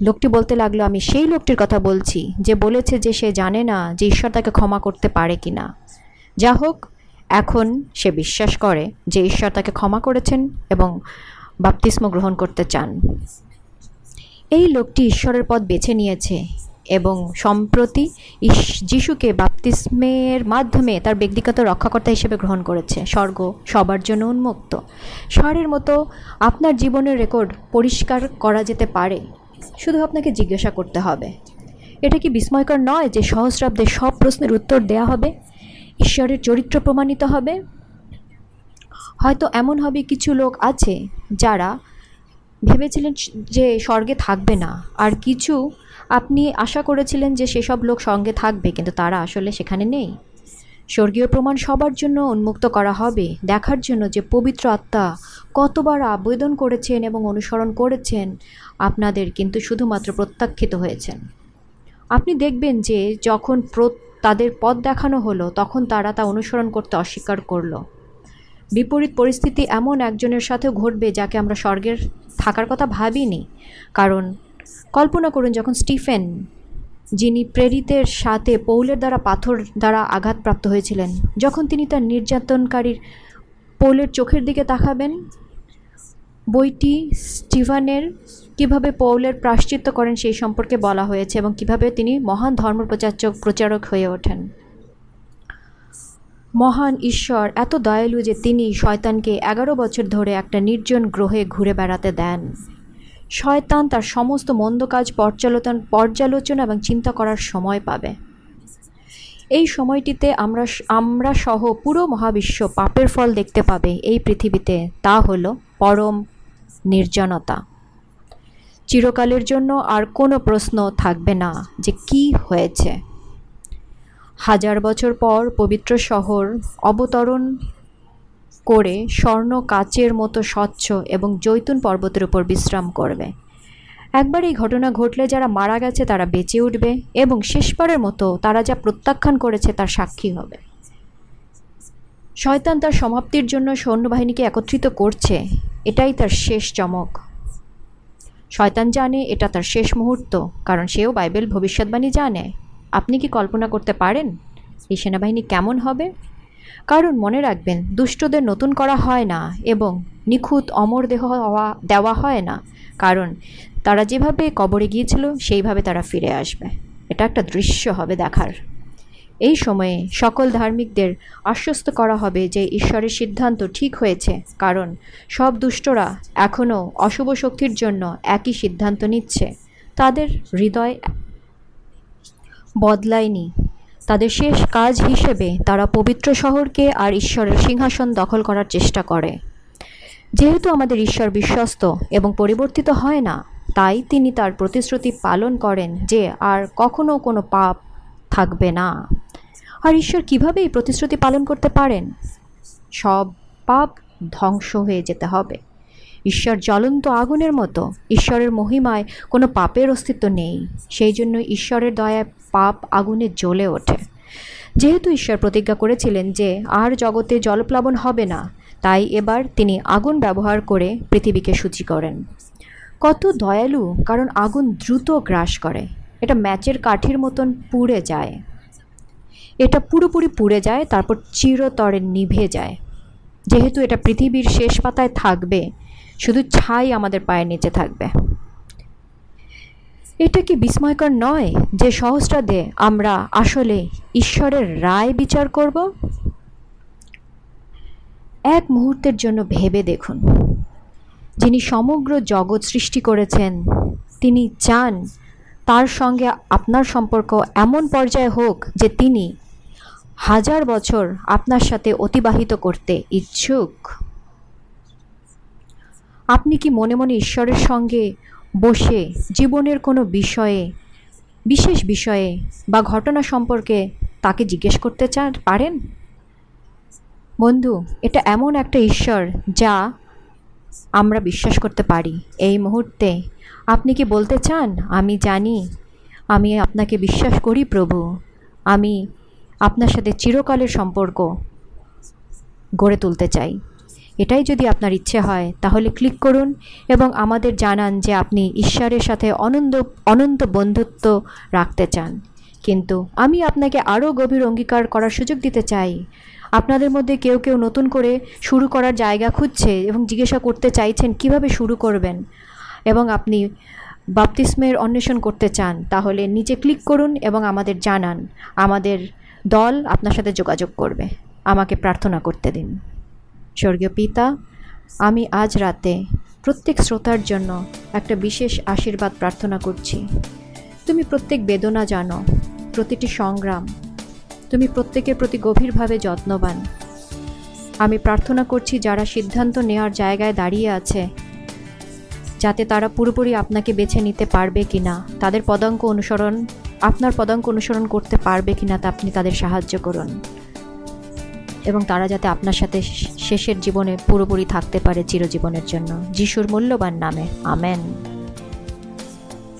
লোকটি বলতে লাগল, আমি সেই লোকটির কথা বলছি যে বলেছে যে সে জানে না যে ঈশ্বর তাকে ক্ষমা করতে পারে কি না। যা হোক, এখন সে বিশ্বাস করে যে ঈশ্বর তাকে ক্ষমা করেছেন এবং বাপতিস্ম গ্রহণ করতে চান। এই লোকটি ঈশ্বরের পথ বেছে নিয়েছে এবং সম্প্রতি যিশুকে বাপ্তিস্মের মাধ্যমে তার ব্যক্তিগত রক্ষাকর্তা হিসেবে গ্রহণ করেছে। স্বর্গ সবার জন্য উন্মুক্ত। স্বরের মতো আপনার জীবনের রেকর্ড পরিষ্কার করা যেতে পারে। শুধু আপনাকে জিজ্ঞাসা করতে হবে, এটা কি বিস্ময়কর নয় যে সহস্রাব্দে সব প্রশ্নের উত্তর দেয়া হবে? ঈশ্বরের চরিত্র প্রমাণিত হবে? হয়তো এমন হবে কিছু লোক আছে যারা ভেবেছিলেন যে স্বর্গে থাকবে না। আর কিছু আপনি আশা করেছিলেন যে সেসব লোক সঙ্গে থাকবে, কিন্তু তারা আসলে সেখানে নেই। স্বর্গীয় প্রমাণ সবার জন্য উন্মুক্ত করা হবে, দেখার জন্য যে পবিত্র আত্মা কতবার আবেদন করেছেন এবং অনুসরণ করেছেন, আপনাদের কিন্তু শুধুমাত্র প্রত্যাখ্যিত হয়েছেন। আপনি দেখবেন যে যখন তাদের পথ দেখানো হলো, তখন তারা তা অনুসরণ করতে অস্বীকার করল। বিপরীত পরিস্থিতি এমন একজনের সাথেও ঘটবে যাকে আমরা স্বর্গের থাকার কথা ভাবিনি। কারণ কল্পনা করুন যখন স্টিফেন, যিনি প্রেরিতের সাথে পৌলের দ্বারা পাথর দ্বারা আঘাতপ্রাপ্ত হয়েছিলেন, যখন তিনি তার নির্যাতনকারীর পৌলের চোখের দিকে তাকাবেন, বইটি স্টিভানের কীভাবে পৌলের প্রাশ্চিত্য করেন সেই সম্পর্কে বলা হয়েছে এবং কীভাবে তিনি মহান ধর্মপ্রচারক প্রচারক হয়ে ওঠেন। মহান ঈশ্বর, এত দয়ালু যে তিনি শয়তানকে এগারো বছর ধরে একটা নির্জন গ্রহে ঘুরে বেড়াতে দেন। শয়তান তার সমস্ত মন্দ কাজ পর্যালোচন, পর্যালোচনা এবং চিন্তা করার সময় পাবে। এই সময়টিতে আমরা আমরা সহ পুরো মহাবিশ্ব পাপের ফল দেখতে পাবে এই পৃথিবীতে। তা হলো পরম নির্জনতা। চিরকালের জন্য আর কোনো প্রশ্ন থাকবে না যে কি হয়েছে। হাজার বছর পর পবিত্র শহর অবতরণ করে স্বর্ণ কাচের মতো স্বচ্ছ এবং জৈতুন পর্বতের উপর বিশ্রাম করবে। একবার এই ঘটনা ঘটলে যারা মারা গেছে তারা বেঁচে উঠবে এবং শেষবারের মতো তারা যা প্রত্যাখ্যান করেছে তার সাক্ষী হবে। শয়তান তার সমাপ্তির জন্য সৈন্যবাহিনীকে একত্রিত করছে। এটাই তার শেষ চমক। শয়তান জানে এটা তার শেষ মুহূর্ত, কারণ সেও বাইবেল ভবিষ্যৎবাণী জানে। আপনি কি কল্পনা করতে পারেন এই সেনাবাহিনী কেমন হবে? কারণ মনে রাখবেন, দুষ্টদের নতুন করা হয় না এবং নিখুঁত অমর দেহ হওয়া, দেওয়া হয় না। কারণ তারা যেভাবে কবরে গিয়েছিল, সেইভাবে তারা ফিরে আসবে। এটা একটা দৃশ্য হবে দেখার। এই সময়ে সকল ধার্মিকদের আশ্বস্ত করা হবে যে ঈশ্বরের সিদ্ধান্ত ঠিক হয়েছে। কারণ সব দুষ্টরা এখনও অশুভ শক্তির জন্য একই সিদ্ধান্ত নিচ্ছে। তাদের হৃদয় বদলায়নি। তাদের শেষ কাজ হিসেবে তারা পবিত্র শহরকে আর ঈশ্বরের সিংহাসন দখল করার চেষ্টা করে। যেহেতু আমাদের ঈশ্বর বিশ্বস্ত এবং পরিবর্তিত হয় না, তাই তিনি তার প্রতিশ্রুতি পালন করেন যে আর কখনো কোনো পাপ থাকবে না। আর ঈশ্বর কীভাবে এই প্রতিশ্রুতি পালন করতে পারেন? সব পাপ ধ্বংস হয়ে যেতে হবে। ঈশ্বর জ্বলন্ত আগুনের মতো, ঈশ্বরের মহিমায় কোনো পাপের অস্তিত্ব নেই। সেই জন্য ঈশ্বরের দয়ায় পাপ আগুনে জ্বলে ওঠে। যেহেতু ঈশ্বর প্রতিজ্ঞা করেছিলেন যে আর জগতে জলপ্লাবন হবে না, তাই এবার তিনি আগুন ব্যবহার করে পৃথিবীকে সূচি করেন। কত দয়ালু, কারণ আগুন দ্রুত গ্রাস করে। এটা ম্যাচের কাঠির মতন পুড়ে যায়। এটা পুরোপুরি পুড়ে যায়, তারপর চিরতরে নিভে যায়। যেহেতু এটা পৃথিবীর শেষ পাতায় থাকবে, শুধু ছাই আমাদের পায়ের নিচে থাকবে। এটা কি বিস্ময়কর নয় যে সহস্রাদে আমরা আসলে ঈশ্বরের রায় বিচার করব? এক মুহূর্তের জন্য ভেবে দেখুন। যিনি সমগ্র জগৎ সৃষ্টি করেছেন, তিনি চান তার সঙ্গে আপনার সম্পর্ক এমন পর্যায়ে হোক যে তিনি হাজার বছর আপনার সাথে অতিবাহিত করতে ইচ্ছুক। আপনি কি মনে মনে ঈশ্বরের সঙ্গে বসে জীবনের কোনো বিষয়ে, বিশেষ বিষয়ে বা ঘটনা সম্পর্কে তাকে জিজ্ঞেস করতে চান, পারেন? বন্ধু, এটা এমন একটা ঈশ্বর যা আমরা বিশ্বাস করতে পারি। এই মুহূর্তে আপনি কি বলতে চান? আমি জানি, আমি আপনাকে বিশ্বাস করি প্রভু। আমি আপনার সাথে চিরকালের সম্পর্ক গড়ে তুলতে চাই। এটাই যদি আপনার ইচ্ছে হয়, তাহলে ক্লিক করুন এবং আমাদের জানান যে আপনি ঈশ্বরের সাথে অনন্ত অনন্ত বন্ধুত্ব রাখতে চান। কিন্তু আমি আপনাকে আরও গভীর অঙ্গীকার করার সুযোগ দিতে চাই। আপনাদের মধ্যে কেউ কেউ নতুন করে শুরু করার জায়গা খুঁজছে এবং জিজ্ঞাসা করতে চাইছেন কীভাবে শুরু করবেন এবং আপনি বাপতিস্মের অন্বেষণ করতে চান, তাহলে নিচে ক্লিক করুন এবং আমাদের জানান। আমাদের দল আপনার সাথে যোগাযোগ করবে। আমাকে প্রার্থনা করতে দিন। স্বর্গীয় পিতা, আমি আজ রাতে প্রত্যেক শ্রোতার জন্য একটা বিশেষ আশীর্বাদ প্রার্থনা করছি। তুমি প্রত্যেক বেদনা জানো, প্রতিটি সংগ্রাম, তুমি প্রত্যেকের প্রতি গভীরভাবে যত্নবান। আমি প্রার্থনা করছি যারা সিদ্ধান্ত নেওয়ার জায়গায় দাঁড়িয়ে আছে, যাতে তারা পুরোপুরি আপনাকে বেছে নিতে পারবে কি না তাদের পদাঙ্ক অনুসরণ, আপনার পদাঙ্ক অনুসরণ করতে পারবে কি না তা আপনি তাদের সাহায্য করুন। এবং তারা যাতে আপনার সাথে শেষের জীবনে পুরোপুরি থাকতে পারে চিরজীবনের জন্য। যিশুর মূল্যবান নামে। আমেন।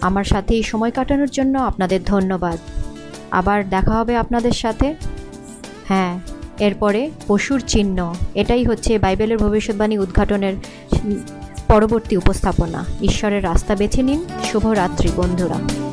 আমার সাথে এই সময় কাটানোর জন্য আপনাদের ধন্যবাদ। আবার দেখা হবে আপনাদের সাথে। হ্যাঁ এরপরে পশুর চিহ্ন। এটাই হচ্ছে বাইবেলের ভবিষ্যৎবাণী উদ্ঘাটনের পরবর্তী উপস্থাপনা। ঈশ্বরের রাস্তা বেছে নিন। শুভরাত্রি, বন্ধুরা।